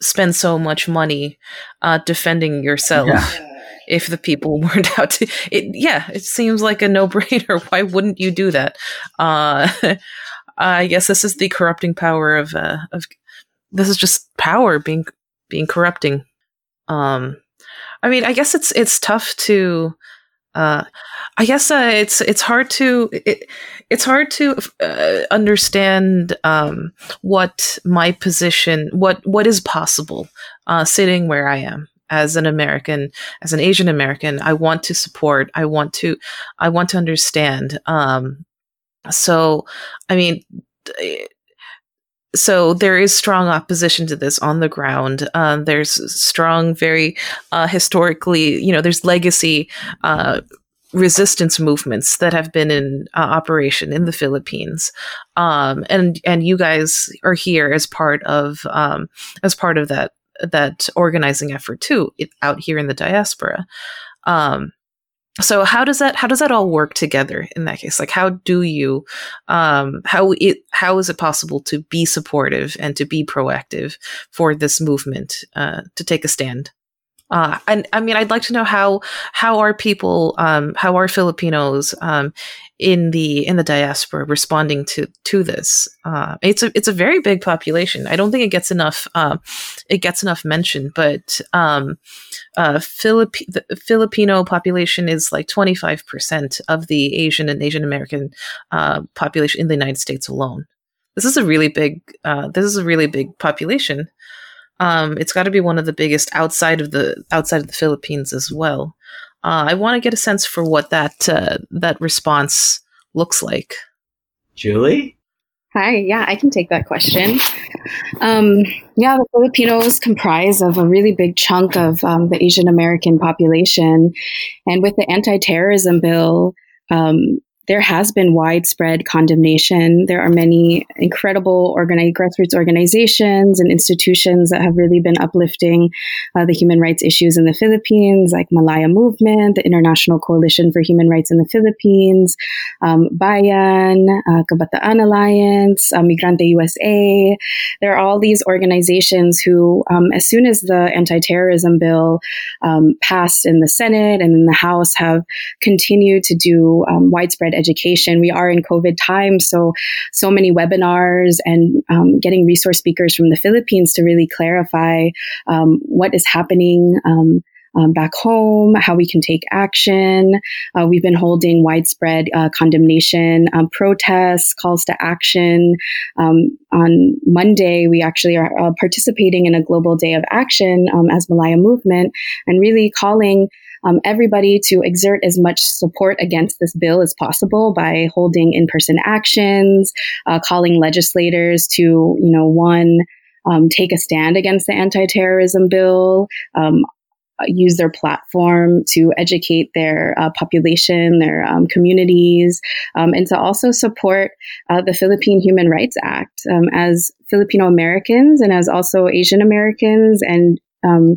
spend so much money uh, defending yourself. Yeah. If the people weren't out to, it, yeah, it seems like a no-brainer. Why wouldn't you do that? Uh, I guess this is the corrupting power of uh, of this is just power being being corrupting. Um, I mean, I guess it's it's tough to uh, I guess uh, it's it's hard to it, it's hard to uh, understand um, what my position what what is possible uh, sitting where I am as an American as an Asian American. I want to support. I want to I want to understand. Um, so I mean. So there is strong opposition to this on the ground. Um, there's strong, very uh, historically, you know, there's legacy uh, resistance movements that have been in uh, operation in the Philippines, um, and and you guys are here as part of um, as part of that that organizing effort too, out here in the diaspora. Um, so how does that how does that all work together in that case? Like how do you um, how it how is it possible to be supportive and to be proactive for this movement uh, to take a stand? Uh, and I mean, I'd like to know how how are people, um, how are Filipinos um, in the in the diaspora responding to to this? Uh, it's a it's a very big population. I don't think it gets enough uh, it gets enough mention, but um, uh, Philippi- the Filipino population is like twenty five percent of the Asian and Asian American uh, population in the United States alone. This is a really big uh, this is a really big population. Um, it's got to be one of the biggest outside of the outside of the Philippines as well. Uh, I want to get a sense for what that uh, that response looks like. Julie? Hi, yeah, I can take that question. Um, yeah, the Filipinos comprise of a really big chunk of um, the Asian American population, and with the anti-terrorism bill, um, there has been widespread condemnation. There are many incredible organi- grassroots organizations and institutions that have really been uplifting uh, the human rights issues in the Philippines, like Malaya Movement, the International Coalition for Human Rights in the Philippines, um, Bayan, uh, Kabataan Alliance, uh, Migrante USA. There are all these organizations who, um, as soon as the anti-terrorism bill um, passed in the Senate and in the House, have continued to do um, education. We are in COVID times, so so many webinars and um, getting resource speakers from the Philippines to really clarify um, what is happening. Um, um, back home, how we can take action. Uh, we've been holding widespread uh, condemnation um, protests, calls to action. Um, on Monday, we actually are uh, participating in a global day of action um, as Malaya Movement and really calling um, everybody to exert as much support against this bill as possible by holding in-person actions, uh, calling legislators to, you know, one, um, take a stand against the anti-terrorism bill, um, use their platform to educate their uh, population, their um, communities, um, and to also support uh, the Philippine Human Rights Act. Um, as Filipino Americans and as also Asian Americans and um,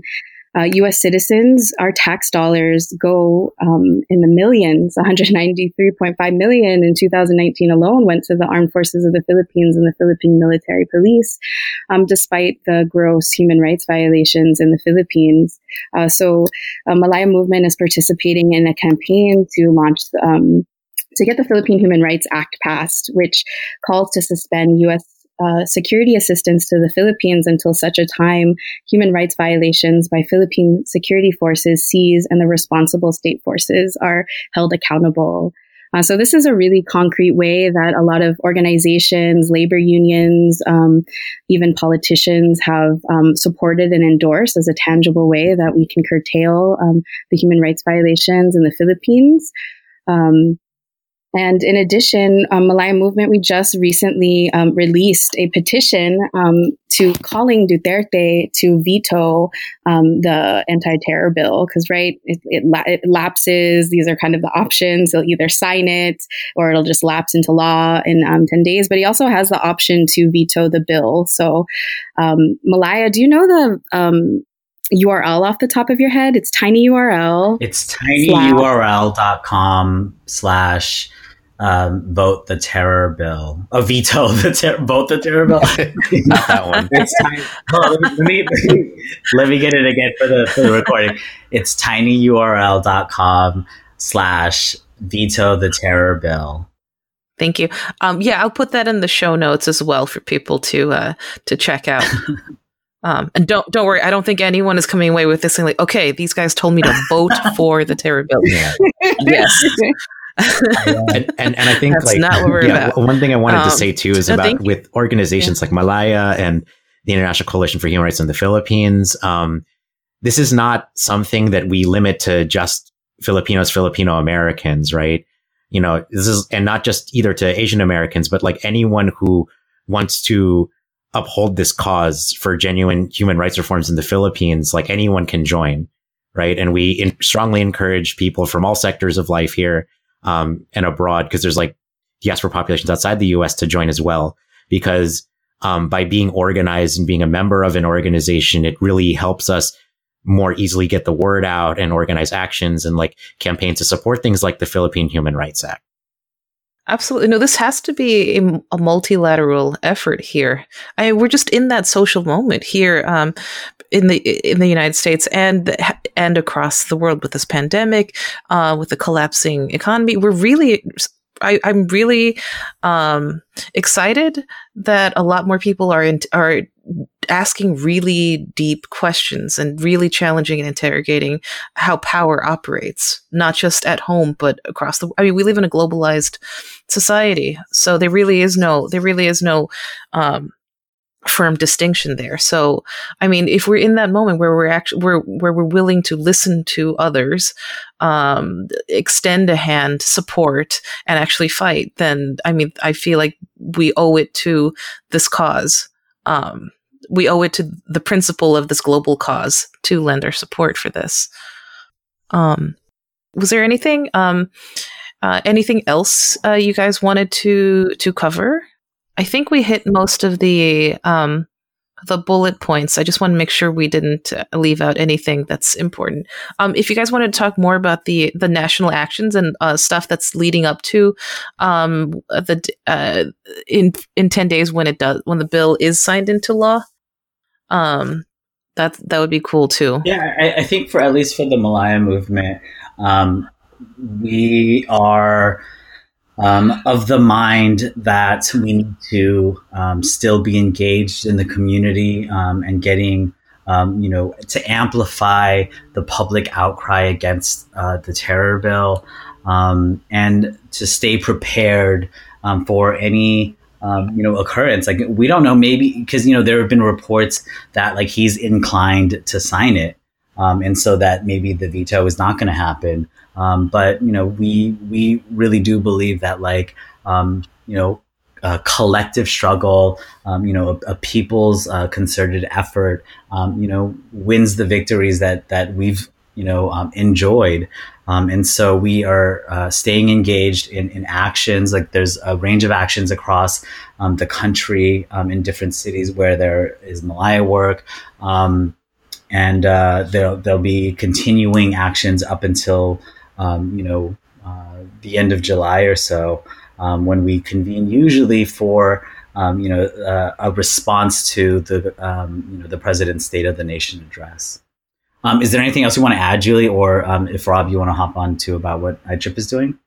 uh, U.S. citizens, our tax dollars go um, in the millions. 193.5 million in 2019 alone went to the armed forces of the Philippines and the Philippine military police, um, despite the gross human rights violations in the Philippines. Uh, so, uh, Malaya Movement is participating in a campaign to launch. Um, to get the Philippine Human Rights Act passed, which calls to suspend U.S uh, security assistance to the Philippines until such a time human rights violations by Philippine security forces cease and the responsible state forces are held accountable. Uh, so this is a really concrete way that a lot of organizations, labor unions, um, even politicians have um, supported and endorsed as a tangible way that we can curtail um, the human rights violations in the Philippines. Um, and in addition, um, Malaya Movement, we just recently um, released a petition um, to calling Duterte to veto um, the anti-terror bill because, right, it, it, la- it, lapses. These are kind of the options. He'll either sign it or it'll just lapse into law in um, 10 days. But he also has the option to veto the bill. So, um, Malaya, do you know the URL off the top of your head? It's tinyurl. It's tinyurl.com slash um, vote the terror bill. A oh, veto the ter- vote the terror bill. Not that one. it's tiny. Oh, let, me, let, me, let me get it again for the for the recording. It's tinyurl.com slash veto the terror bill. Thank you. Um, yeah, I'll put that in the show notes as well for people to uh, to check out. Um, and don't don't worry, I don't think anyone is coming away with this thing like, okay, these guys told me to vote for the terror bill. Yeah. and, and, and I think That's like not what we're yeah, about. one thing I wanted Um, to say too is no, about with organizations like Malaya and the International Coalition for Human Rights in the Philippines. Um, this is not something that we limit to just Filipinos, Filipino Americans, right? You know, this is and not just either to Asian Americans, but like anyone who wants to uphold this cause for genuine human rights reforms in the Philippines, like anyone can join, right? And we in, strongly encourage people from all sectors of life here um, and abroad because there's like diaspora populations outside the U.S. to join as well. Because um, by being organized and being a member of an organization, it really helps us more easily get the word out and organize actions and like campaigns to support things like the Philippine Human Rights Act. Absolutely. No, this has to be a, a multilateral effort here. I, we're just in that social moment here um, in the in the United States and and across the world with this pandemic, uh, with the collapsing economy. We're really I, am really um, excited that a lot more people are in, are asking really deep questions and really challenging and interrogating how power operates, not just at home but across the. I mean, we live in a globalized society, so there really is no there really is no um, firm distinction there. So, I mean, if we're in that moment where we're actually where where we're willing to listen to others, um, extend a hand, support, and actually fight, then I mean, I feel like we owe it to this cause. Um, we owe it to the principle of this global cause to lend our support for this. Um, was there anything, um, uh, anything else uh, you guys wanted to to cover? I think we hit most of the um, the bullet points. I just want to make sure we didn't uh, leave out anything that's important. Um, if you guys wanted to talk more about the the national actions and uh, stuff that's leading up to um, the uh, in in ten days when it does when the bill is signed into law, um, that that would be cool too. Yeah, I, I think for at least for the Malaya movement, um, we are um, of the mind that we need to um, still be engaged in the community um, and getting, um, you know, to amplify the public outcry against uh, the terror bill um, and to stay prepared um, for any. you know, occurrence. Like we don't know, maybe because you know there have been reports that like he's inclined to sign it, and so that maybe the veto is not going to happen. Um, but you know, we we really do believe that like um, you know, a collective struggle, um, you know, a, a people's uh, concerted effort, um, you know, wins the victories that that we've you know um, enjoyed. Um, and so we are uh, staying engaged in, in actions. Like there's a range of actions across the country in different cities where there is Malaya work and uh, there'll, there'll be continuing actions up until um, you know, uh, the end of July or so, um, when we convene, usually for um, you know uh, a response to the um, you know the president's State of the Nation address. Um, is there anything else you want to add, Julie, or um, if Rob, you want to hop on to about what ICHRP is doing?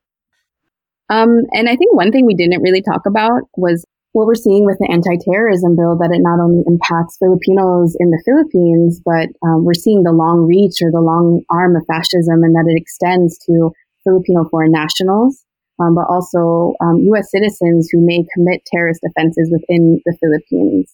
And I think one thing we didn't really talk about was what we're seeing with the anti-terrorism bill that it not only impacts Filipinos in the Philippines, but um, we're seeing the long reach or the long arm of fascism and that it extends to Filipino foreign nationals, um, but also um, U.S. citizens who may commit terrorist offenses within the Philippines.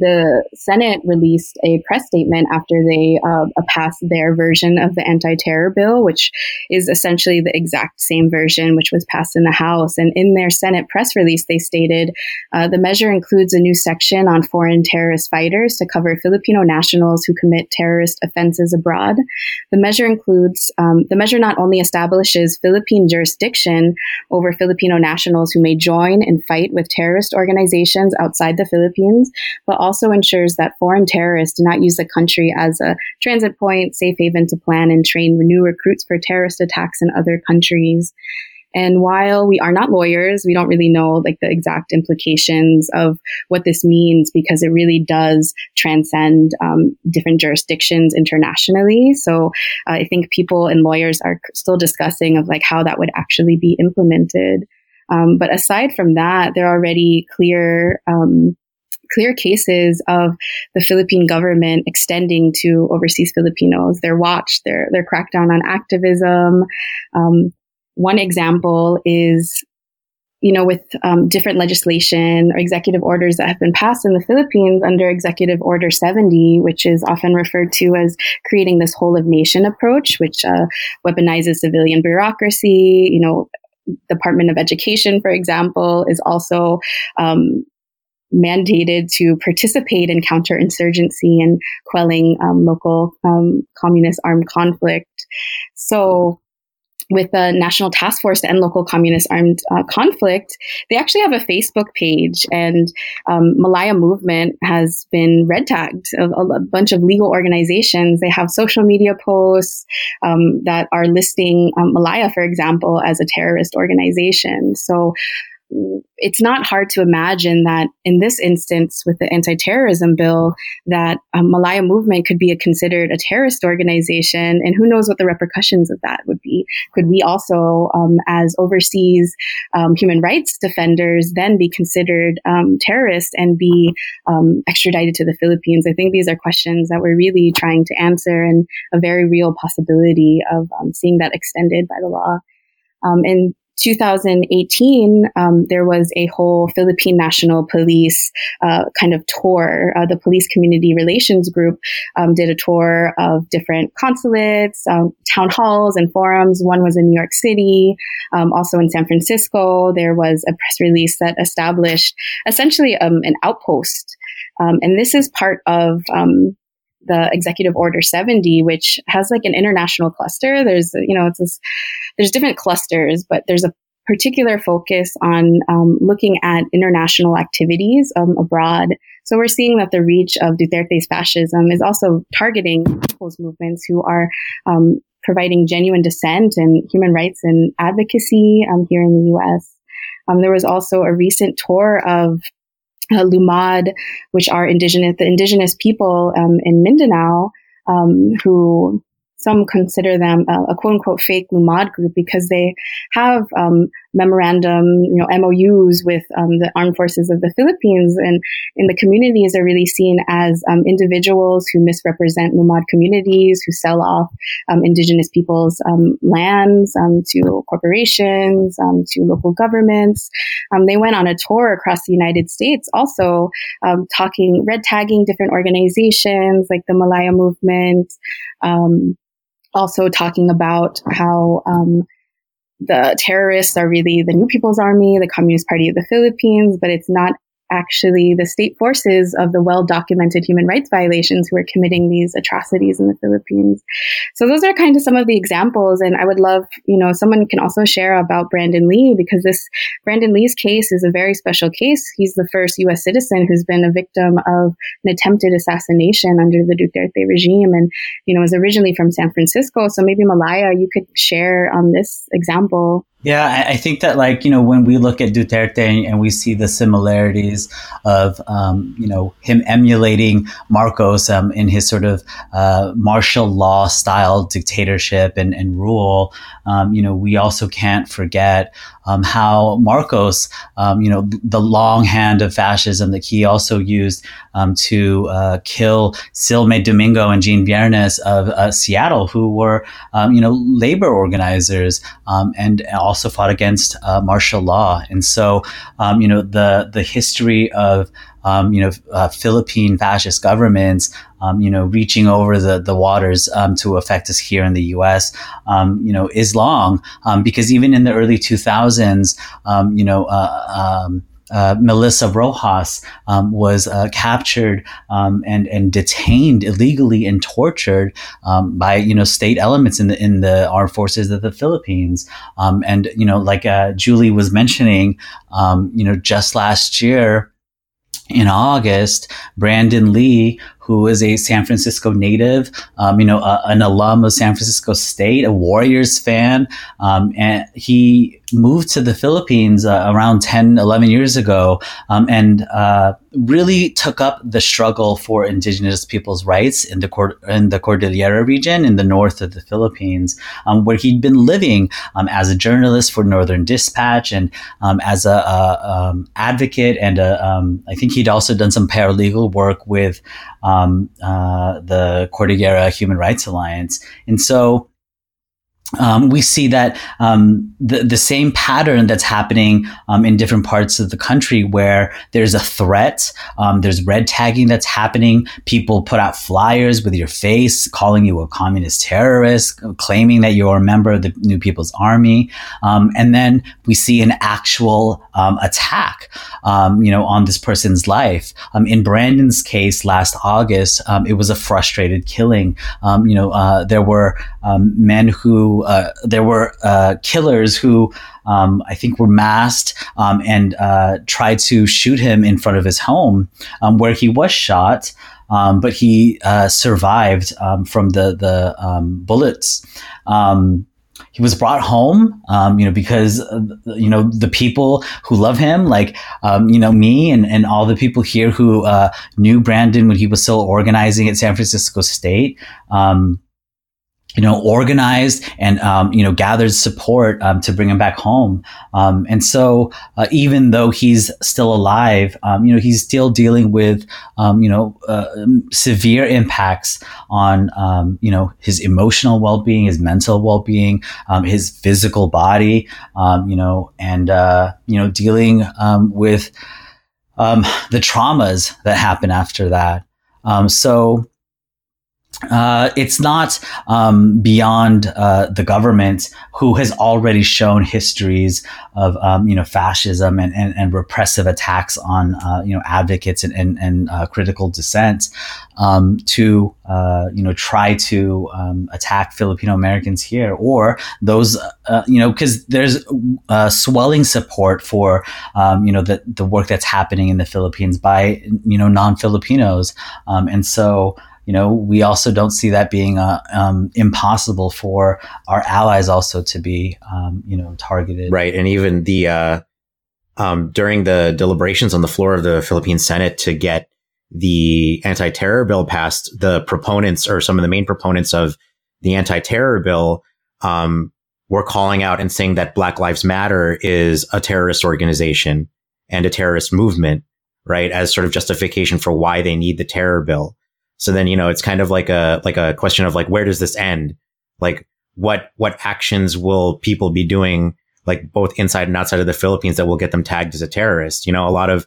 The Senate released a press statement after they uh, passed their version of the anti-terror bill, which is essentially the exact same version which was passed in the House. And in their Senate press release, they stated uh, the measure includes a new section on foreign terrorist fighters to cover Filipino nationals who commit terrorist offenses abroad. The measure includes um, the measure not only establishes Philippine jurisdiction over Filipino nationals who may join and fight with terrorist organizations outside the Philippines, but also also ensures that foreign terrorists do not use the country as a transit point, safe haven to plan and train new recruits for terrorist attacks in other countries. And while we are not lawyers, we don't really know like the exact implications of what this means because it really does transcend um, different jurisdictions internationally. So uh, I think people and lawyers are still discussing of like how that would actually be implemented. Um, but aside from that, there are already clear um, clear cases of the Philippine government extending to overseas Filipinos. Their watch, their their crackdown on activism. Um, one example is you know, with um, different legislation or executive orders that have been passed in the Philippines under Executive Order 70, which is often referred to as creating this whole of nation approach, which uh, weaponizes civilian bureaucracy. You know, Department of Education, for example, is also um, mandated to participate in counterinsurgency and quelling um, local um, communist armed conflict. So with the National Task Force to End Local Communist Armed uh, Conflict, they actually have a Facebook page, and um, Malaya Movement has been red tagged. A, a, bunch of legal organizations they have social media posts um, that are listing um, Malaya, for example, as a terrorist organization. So it's not hard to imagine that in this instance with the anti-terrorism bill that malaya movement could be a, considered a terrorist organization and who knows what the repercussions of that would be. Could we also um, as overseas um, human rights defenders then be considered um, terrorists and be um, extradited to the philippines? I think these are questions that we're really trying to answer and a very real possibility of um, seeing that extended by the law. Um, and 2018, um, there was a whole Philippine National Police uh, kind of tour. Uh, the Police Community Relations Group um, did a tour of different consulates, um, town halls, and forums. One was in New York City, um, also in San Francisco. There was a press release that established essentially um, an outpost. Um, and this is part of the executive order 70 which has like an international cluster. There's you know it's this there's different clusters but there's a particular focus on um, looking at international activities um, abroad. So we're seeing that the reach of duterte's fascism is also targeting people's movements who are um, providing genuine dissent and human rights and advocacy um, here in the us um, there was also a recent tour of uh, Lumad, which are indigenous, the indigenous people um, in Mindanao, um, who some consider them a, a, quote unquote fake Lumad group because they have um, memorandum, you know, MOUs with um, the armed forces of the Philippines, and in the communities are really seen as um, individuals who misrepresent Lumad communities, who sell off um, indigenous people's um, lands um, to corporations, to local governments. they went on a tour across the United States, also talking, red tagging different organizations like the Malaya Movement. Um, also talking about how um, the terrorists are really the New People's Army, the Communist Party of the Philippines, but it's not actually the state forces of the well documented human rights violations who are committing these atrocities in the Philippines. So those are kind of some of the examples. And I would love, you know, someone can also share about Brandon Lee because this Brandon Lee's case is a very special case. He's the first U.S. citizen who's been a victim of an attempted assassination under the Duterte regime and, you know, was originally from San Francisco. So maybe Malaya, you could share on this example. Yeah, I think that like you know when we look at Duterte and we see the similarities of um, you know him emulating Marcos um, in his sort of uh, martial law style dictatorship and, and rule, um, you know we also can't forget um, how Marcos, um, you know, the long hand of fascism that he also used um, to uh, kill Silme Domingo and Gene Viernes of uh, Seattle, who were, um, you know, labor organizers um, and also fought against uh, martial law. And so, um, you know, the the history of um, you know, uh, Philippine fascist governments, um, you know, reaching over the, the waters um, to affect us here in the U.S., um, you know, is long um, because even in the early 2000s, um, you know, uh, uh, Melissa Roxas um, was uh, captured um, and and detained illegally and tortured um, by you know state elements in the in the armed forces of the Philippines. and you know, like uh, Julie was mentioning, you know, just last year in August, Brandon Lee, who is a San Francisco native, um, you know, a, an alum of San Francisco State, a Warriors fan, um, and he moved to the Philippines uh, around 10, 11 years ago, um, and uh, really took up the struggle for indigenous people's rights in the in the Cordillera region in the north of the Philippines, um, where he'd been living um, as a journalist for Northern Dispatch and um, as a, a advocate, and I think he'd also done some paralegal work with um, uh, the Cordillera Human Rights Alliance. And so um, we see that um, the the same pattern that's happening um, in different parts of the country, where there's a threat, um, there's red tagging that's happening. People put out flyers with your face, calling you a communist terrorist, claiming that you're a member of the New People's Army, um, and then we see an actual um, attack, you know, on this person's life. in Brandon's case, last August, it was a frustrated killing. you know, uh, there were men who uh, there were uh, killers who um, I think were masked um, and uh, tried to shoot him in front of his home, um, where he was shot. Um, but he uh, survived um, from the the um, bullets. he was brought home, you know, because uh, you know the people who love him, like you know me and, and all the people here who knew Brandon when he was still organizing at San Francisco State. Um, you know, organized and, um, you know, gathered support um, to bring him back home. Um, and so, uh, even though he's still alive, um, you know, he's still dealing with, um, you know, uh, severe impacts on, um, you know, his emotional well being, his mental well being, his physical body, you know, and, uh, you know, dealing with the traumas that happen after that. so, uh, it's not um, beyond uh, the government who has already shown histories of um, you know fascism and, and, and, repressive attacks on uh, you know advocates and, and, and uh, critical dissent um, to uh, you know try to um, attack Filipino Americans here or those uh, you know because there's swelling support for um, you know the the work that's happening in the Philippines by you know non Filipinos um, and so you know, we also don't see that being uh, um, impossible for our allies also to be, um, you know, targeted. Right. And even the, uh, um, during the deliberations on the floor of the Philippine Senate to get the anti-terror bill passed, the proponents or some of the main proponents of the anti-terror bill, um, were calling out and saying that Black Lives Matter is a terrorist organization and a terrorist movement, right? As sort of justification for why they need the terror bill. So then, you know, it's kind of like a, like a question of like, where does this end? Like what, what actions will people be doing, like both inside and outside of the Philippines that will get them tagged as a terrorist? You know, a lot of,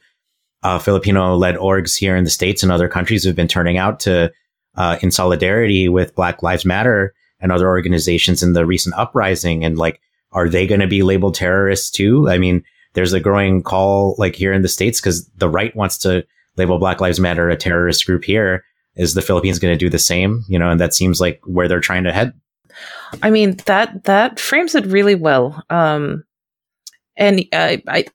uh, Filipino led orgs here in the States and other countries have been turning out to, uh, in solidarity with Black Lives Matter and other organizations in the recent uprising. And like, are they going to be labeled terrorists too? I mean, there's a growing call like here in the States because the right wants to label Black Lives Matter a terrorist group here is the Philippines going to do the same? You know, and that seems like where they're trying to head. I mean that that frames it really well. Um, and I, I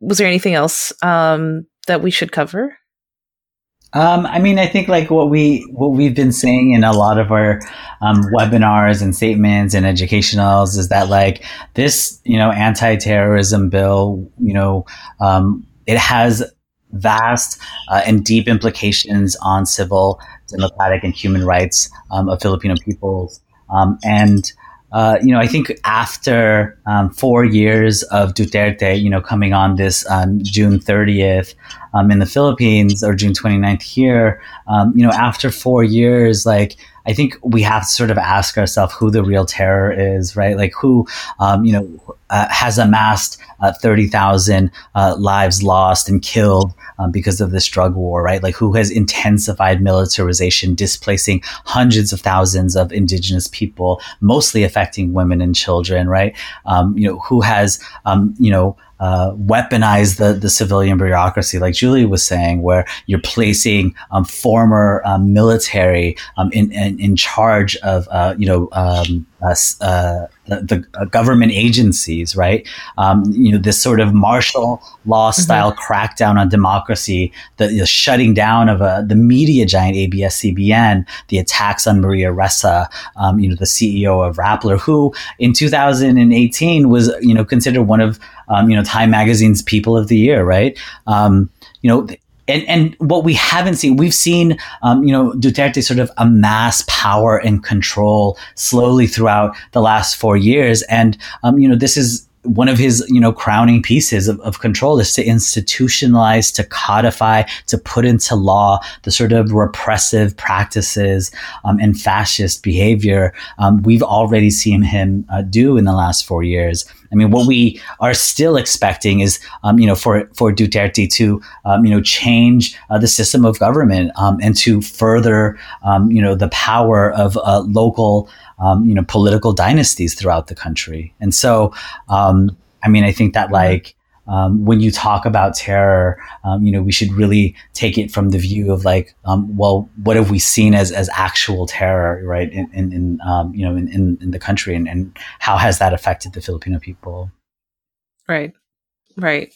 was there anything else um, that we should cover? Um, I mean, I think like what we what we've been saying in a lot of our um, webinars and statements and educationals is that like this, you know, anti-terrorism bill, you know, um, it has vast uh, and deep implications on civil, democratic, and human rights um, of Filipino peoples. Um, and uh, you know, I think after um, four years of Duterte, you know, coming on this um, June 30th um, in the Philippines or June 29th here, um, you know, after four years, like I think we have to sort of ask ourselves who the real terror is, right? Like who, um, you know, uh, has amassed uh, 30,000 uh, lives lost and killed um, because of this drug war, right? Like who has intensified militarization, displacing hundreds of thousands of indigenous people, mostly affecting women and children, right? Um, you know, who has, um, you know, uh, weaponize the, the civilian bureaucracy, like Julie was saying, where you're placing um, former um, military um, in, in, in charge of uh, you know um, uh, uh, the, the government agencies, right? Um, you know this sort of martial law mm-hmm. style mm-hmm. crackdown on democracy, the, the shutting down of uh, the media giant ABS-CBN, the attacks on Maria Ressa, um, you know the CEO of Rappler, who in 2018 was you know considered one of um, you know, Time Magazine's People of the Year, right? Um, you know, and and what we haven't seen, we've seen, um, you know, Duterte sort of amass power and control slowly throughout the last four years, and um, you know, this is one of his you know crowning pieces of, of control is to institutionalize to codify to put into law the sort of repressive practices um, and fascist behavior um, we've already seen him uh, do in the last four years. I mean, what we are still expecting is, um, you know, for for Duterte to, um, you know, change uh, the system of government um, and to further, um, you know, the power of uh, local um, you know, political dynasties throughout the country. And so, um, I mean, I think that like, um, when you talk about terror, um, you know, we should really take it from the view of like, um, well, what have we seen as, as actual terror, right? In, in, in um, you know, in, in, in the country and, and how has that affected the Filipino people? Right. Right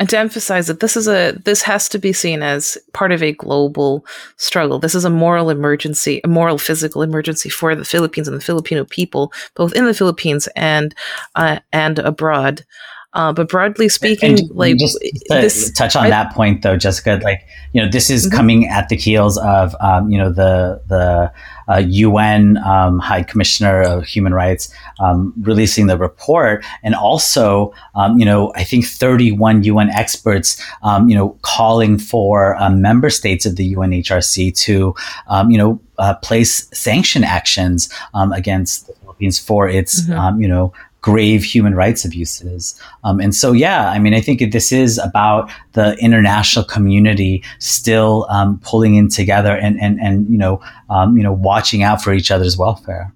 and to emphasize that this is a this has to be seen as part of a global struggle. This is a moral emergency a moral physical emergency for the philippines and the filipino people both in the philippines and uh, and abroad uh, but broadly speaking, and like just to this, touch on I, that point though, Jessica, like you know, this is mm-hmm. coming at the heels of um, you know the the uh, UN um, High Commissioner of Human Rights um, releasing the report, and also um, you know I think 31 UN experts um, you know calling for uh, member states of the UNHRC to um, you know uh, place sanction actions against the Philippines for its mm-hmm. you know grave human rights abuses. Um, and so, yeah, I mean, I think this is about the international community still um, pulling in together and and and you know um, you know watching out for each other's welfare.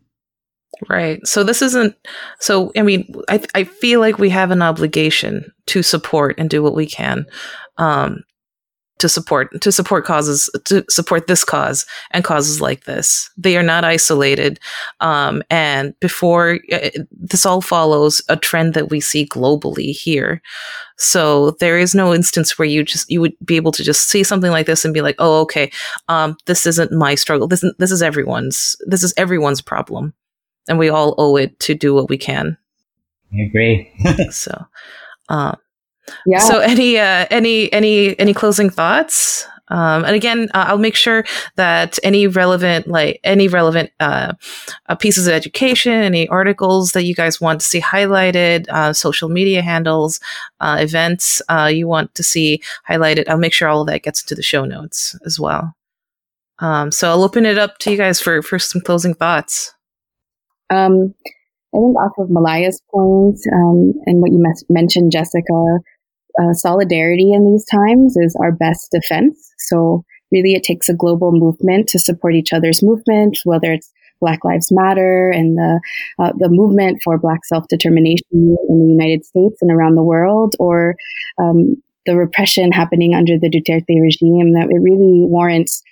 Right. So this isn't. So I mean, I I feel like we have an obligation to support and do what we can. Um, to support to support causes to support this cause and causes like this. They are not isolated um, and before uh, this all follows a trend that we see globally here. So there is no instance where you just you would be able to just see something like this and be like oh okay um, this isn't my struggle. This this is everyone's this is everyone's problem. And we all owe it to do what we can. I agree. So um, yeah. So any uh, any any any closing thoughts? Um, and again, uh, I'll make sure that any relevant, like any relevant uh, uh, pieces of education, any articles that you guys want to see highlighted, uh, social media handles, uh, events uh, you want to see highlighted, I'll make sure all of that gets into the show notes as well. Um, so I'll open it up to you guys for for some closing thoughts. Um, I think off of Malaya's point um, and what you mes- mentioned, Jessica, uh, solidarity in these times is our best defense. So really, it takes a global movement to support each other's movement, whether it's Black Lives Matter and the uh, the movement for Black self determination in the United States and around the world, or um, the repression happening under the Duterte regime. That it really warrants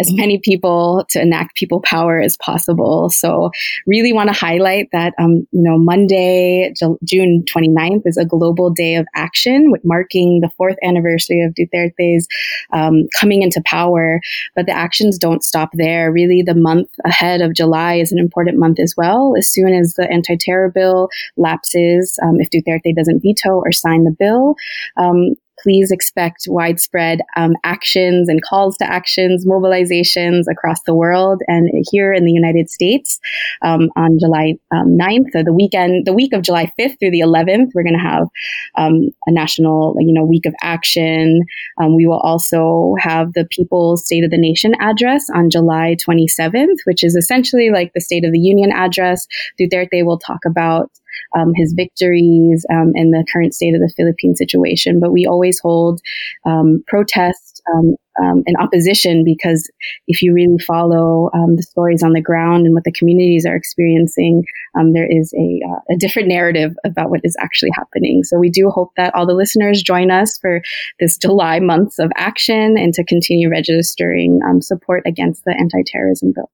as many people to enact people power as possible. So really want to highlight that, um, you know, Monday, June 29th is a global day of action with marking the fourth anniversary of Duterte's um, coming into power. But the actions don't stop there. Really, the month ahead of July is an important month as well. As soon as the anti-terror bill lapses, um, if Duterte doesn't veto or sign the bill, um, please expect widespread um, actions and calls to actions, mobilizations across the world and here in the United States um, on July um, 9th, or the weekend, the week of July 5th through the 11th. We're going to have um, a national, you know, week of action. Um, we will also have the People's State of the Nation address on July 27th, which is essentially like the State of the Union address. Duterte will talk about um, his victories um, and the current state of the Philippine situation. But we always hold um, protest um, um, and opposition because if you really follow um, the stories on the ground and what the communities are experiencing, there is a, uh, a different narrative about what is actually happening. So we do hope that all the listeners join us for this July months of action and to continue registering support against the anti-terrorism bill.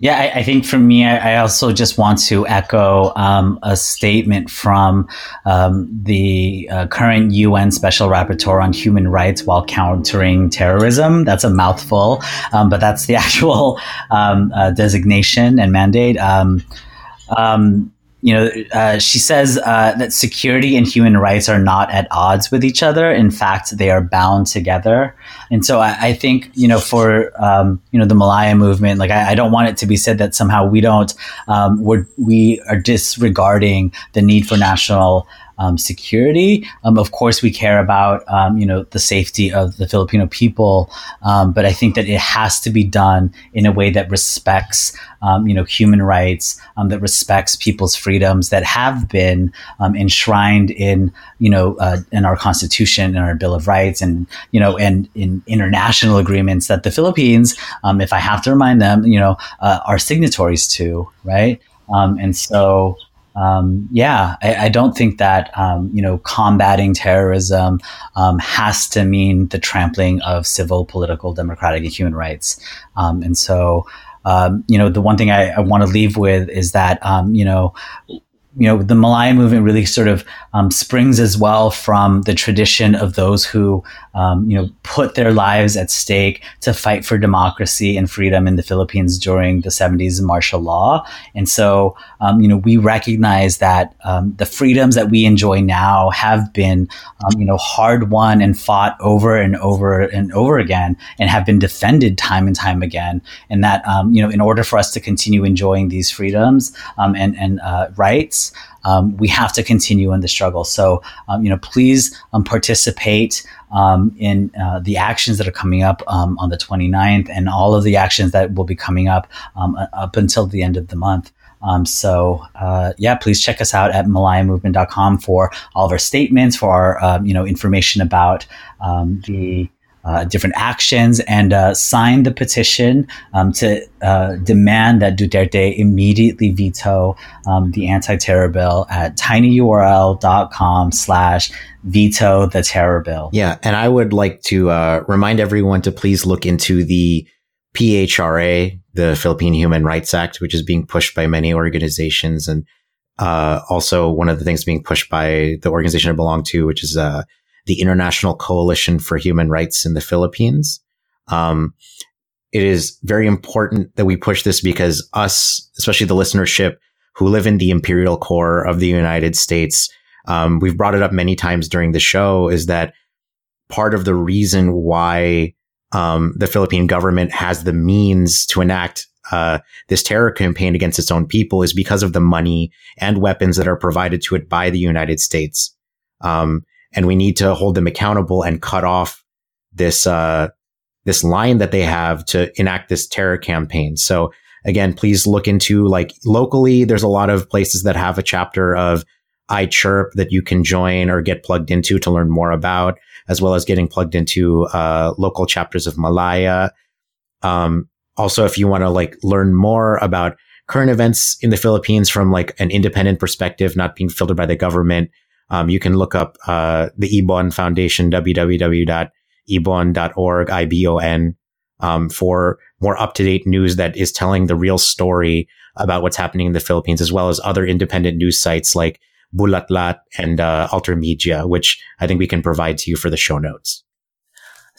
Yeah, I, I, think for me, I, I, also just want to echo um, a statement from um, the uh, current UN Special Rapporteur on Human Rights while countering terrorism. That's a mouthful, um, but that's the actual um, uh, designation and mandate. You know, uh, she says uh, that security and human rights are not at odds with each other. In fact, they are bound together. And so I, I think, you know, for, um, you know, the Malaya movement, like I, I, don't want it to be said that somehow we don't, um, we're, we are disregarding the need for national um, security. Um, of course, we care about um, you know the safety of the Filipino people, um, but I think that it has to be done in a way that respects um, you know human rights, um, that respects people's freedoms that have been enshrined in you know uh, in our Constitution and our Bill of Rights, and you know and in international agreements that the Philippines, if I have to remind them, you know, uh, are signatories to, right? and so um, yeah, I, I, don't think that um, you know combating terrorism um, has to mean the trampling of civil, political, democratic, and human rights. Um, and so, um, you know, the one thing I, I want to leave with is that um, you know you know, the Malaya movement really sort of um, springs as well from the tradition of those who, um, you know, put their lives at stake to fight for democracy and freedom in the Philippines during the 70s martial law. And so, um, you know, we recognize that um, the freedoms that we enjoy now have been, um, you know, hard won and fought over and over and over again and have been defended time and time again. And that, um, you know, in order for us to continue enjoying these freedoms and, and uh, rights, um, we have to continue in the struggle. So, um, you know, please um, participate um, in uh, the actions that are coming up um, on the 29th and all of the actions that will be coming up um, up until the end of the month. so, uh, yeah, please check us out at malayamovement.com for all of our statements, for our, you know, information about the uh, different actions and uh, signed the petition um, to uh, demand that Duterte immediately veto um, the anti-terror bill at tinyurl.com slash veto the terror bill. Yeah, and I would like to uh, remind everyone to please look into the PHRA, the Philippine Human Rights Act, which is being pushed by many organizations and uh, also one of the things being pushed by the organization I belong to, which is uh, the International Coalition for Human Rights in the Philippines. Um, it is very important that we push this because us, especially the listenership who live in the imperial core of the United States, um, we've brought it up many times during the show is that part of the reason why um, the Philippine government has the means to enact uh, this terror campaign against its own people is because of the money and weapons that are provided to it by the United States. Um, and we need to hold them accountable and cut off this uh, this line that they have to enact this terror campaign. So again, please look into like locally. There's a lot of places that have a chapter of ICHRP that you can join or get plugged into to learn more about, as well as getting plugged into uh, local chapters of Malaya. Um, also, if you want to like learn more about current events in the Philippines from like an independent perspective, not being filtered by the government, um, you can look up uh, the Ibon Foundation, www.ibon.org, I-B-O-N, um, for more up-to-date news that is telling the real story about what's happening in the Philippines, as well as other independent news sites like Bulatlat and uh, AlterMidya, which I think we can provide to you for the show notes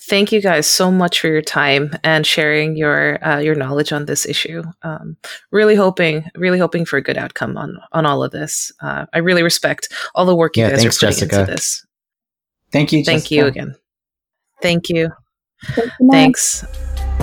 thank you guys so much for your time and sharing your uh, your knowledge on this issue. Um, really hoping, really hoping for a good outcome on on all of this. Uh, I really respect all the work you yeah, guys thanks, are putting Jessica. into this. Thank you. Thank Jessica. you again. Thank you. Thanks. Thanks.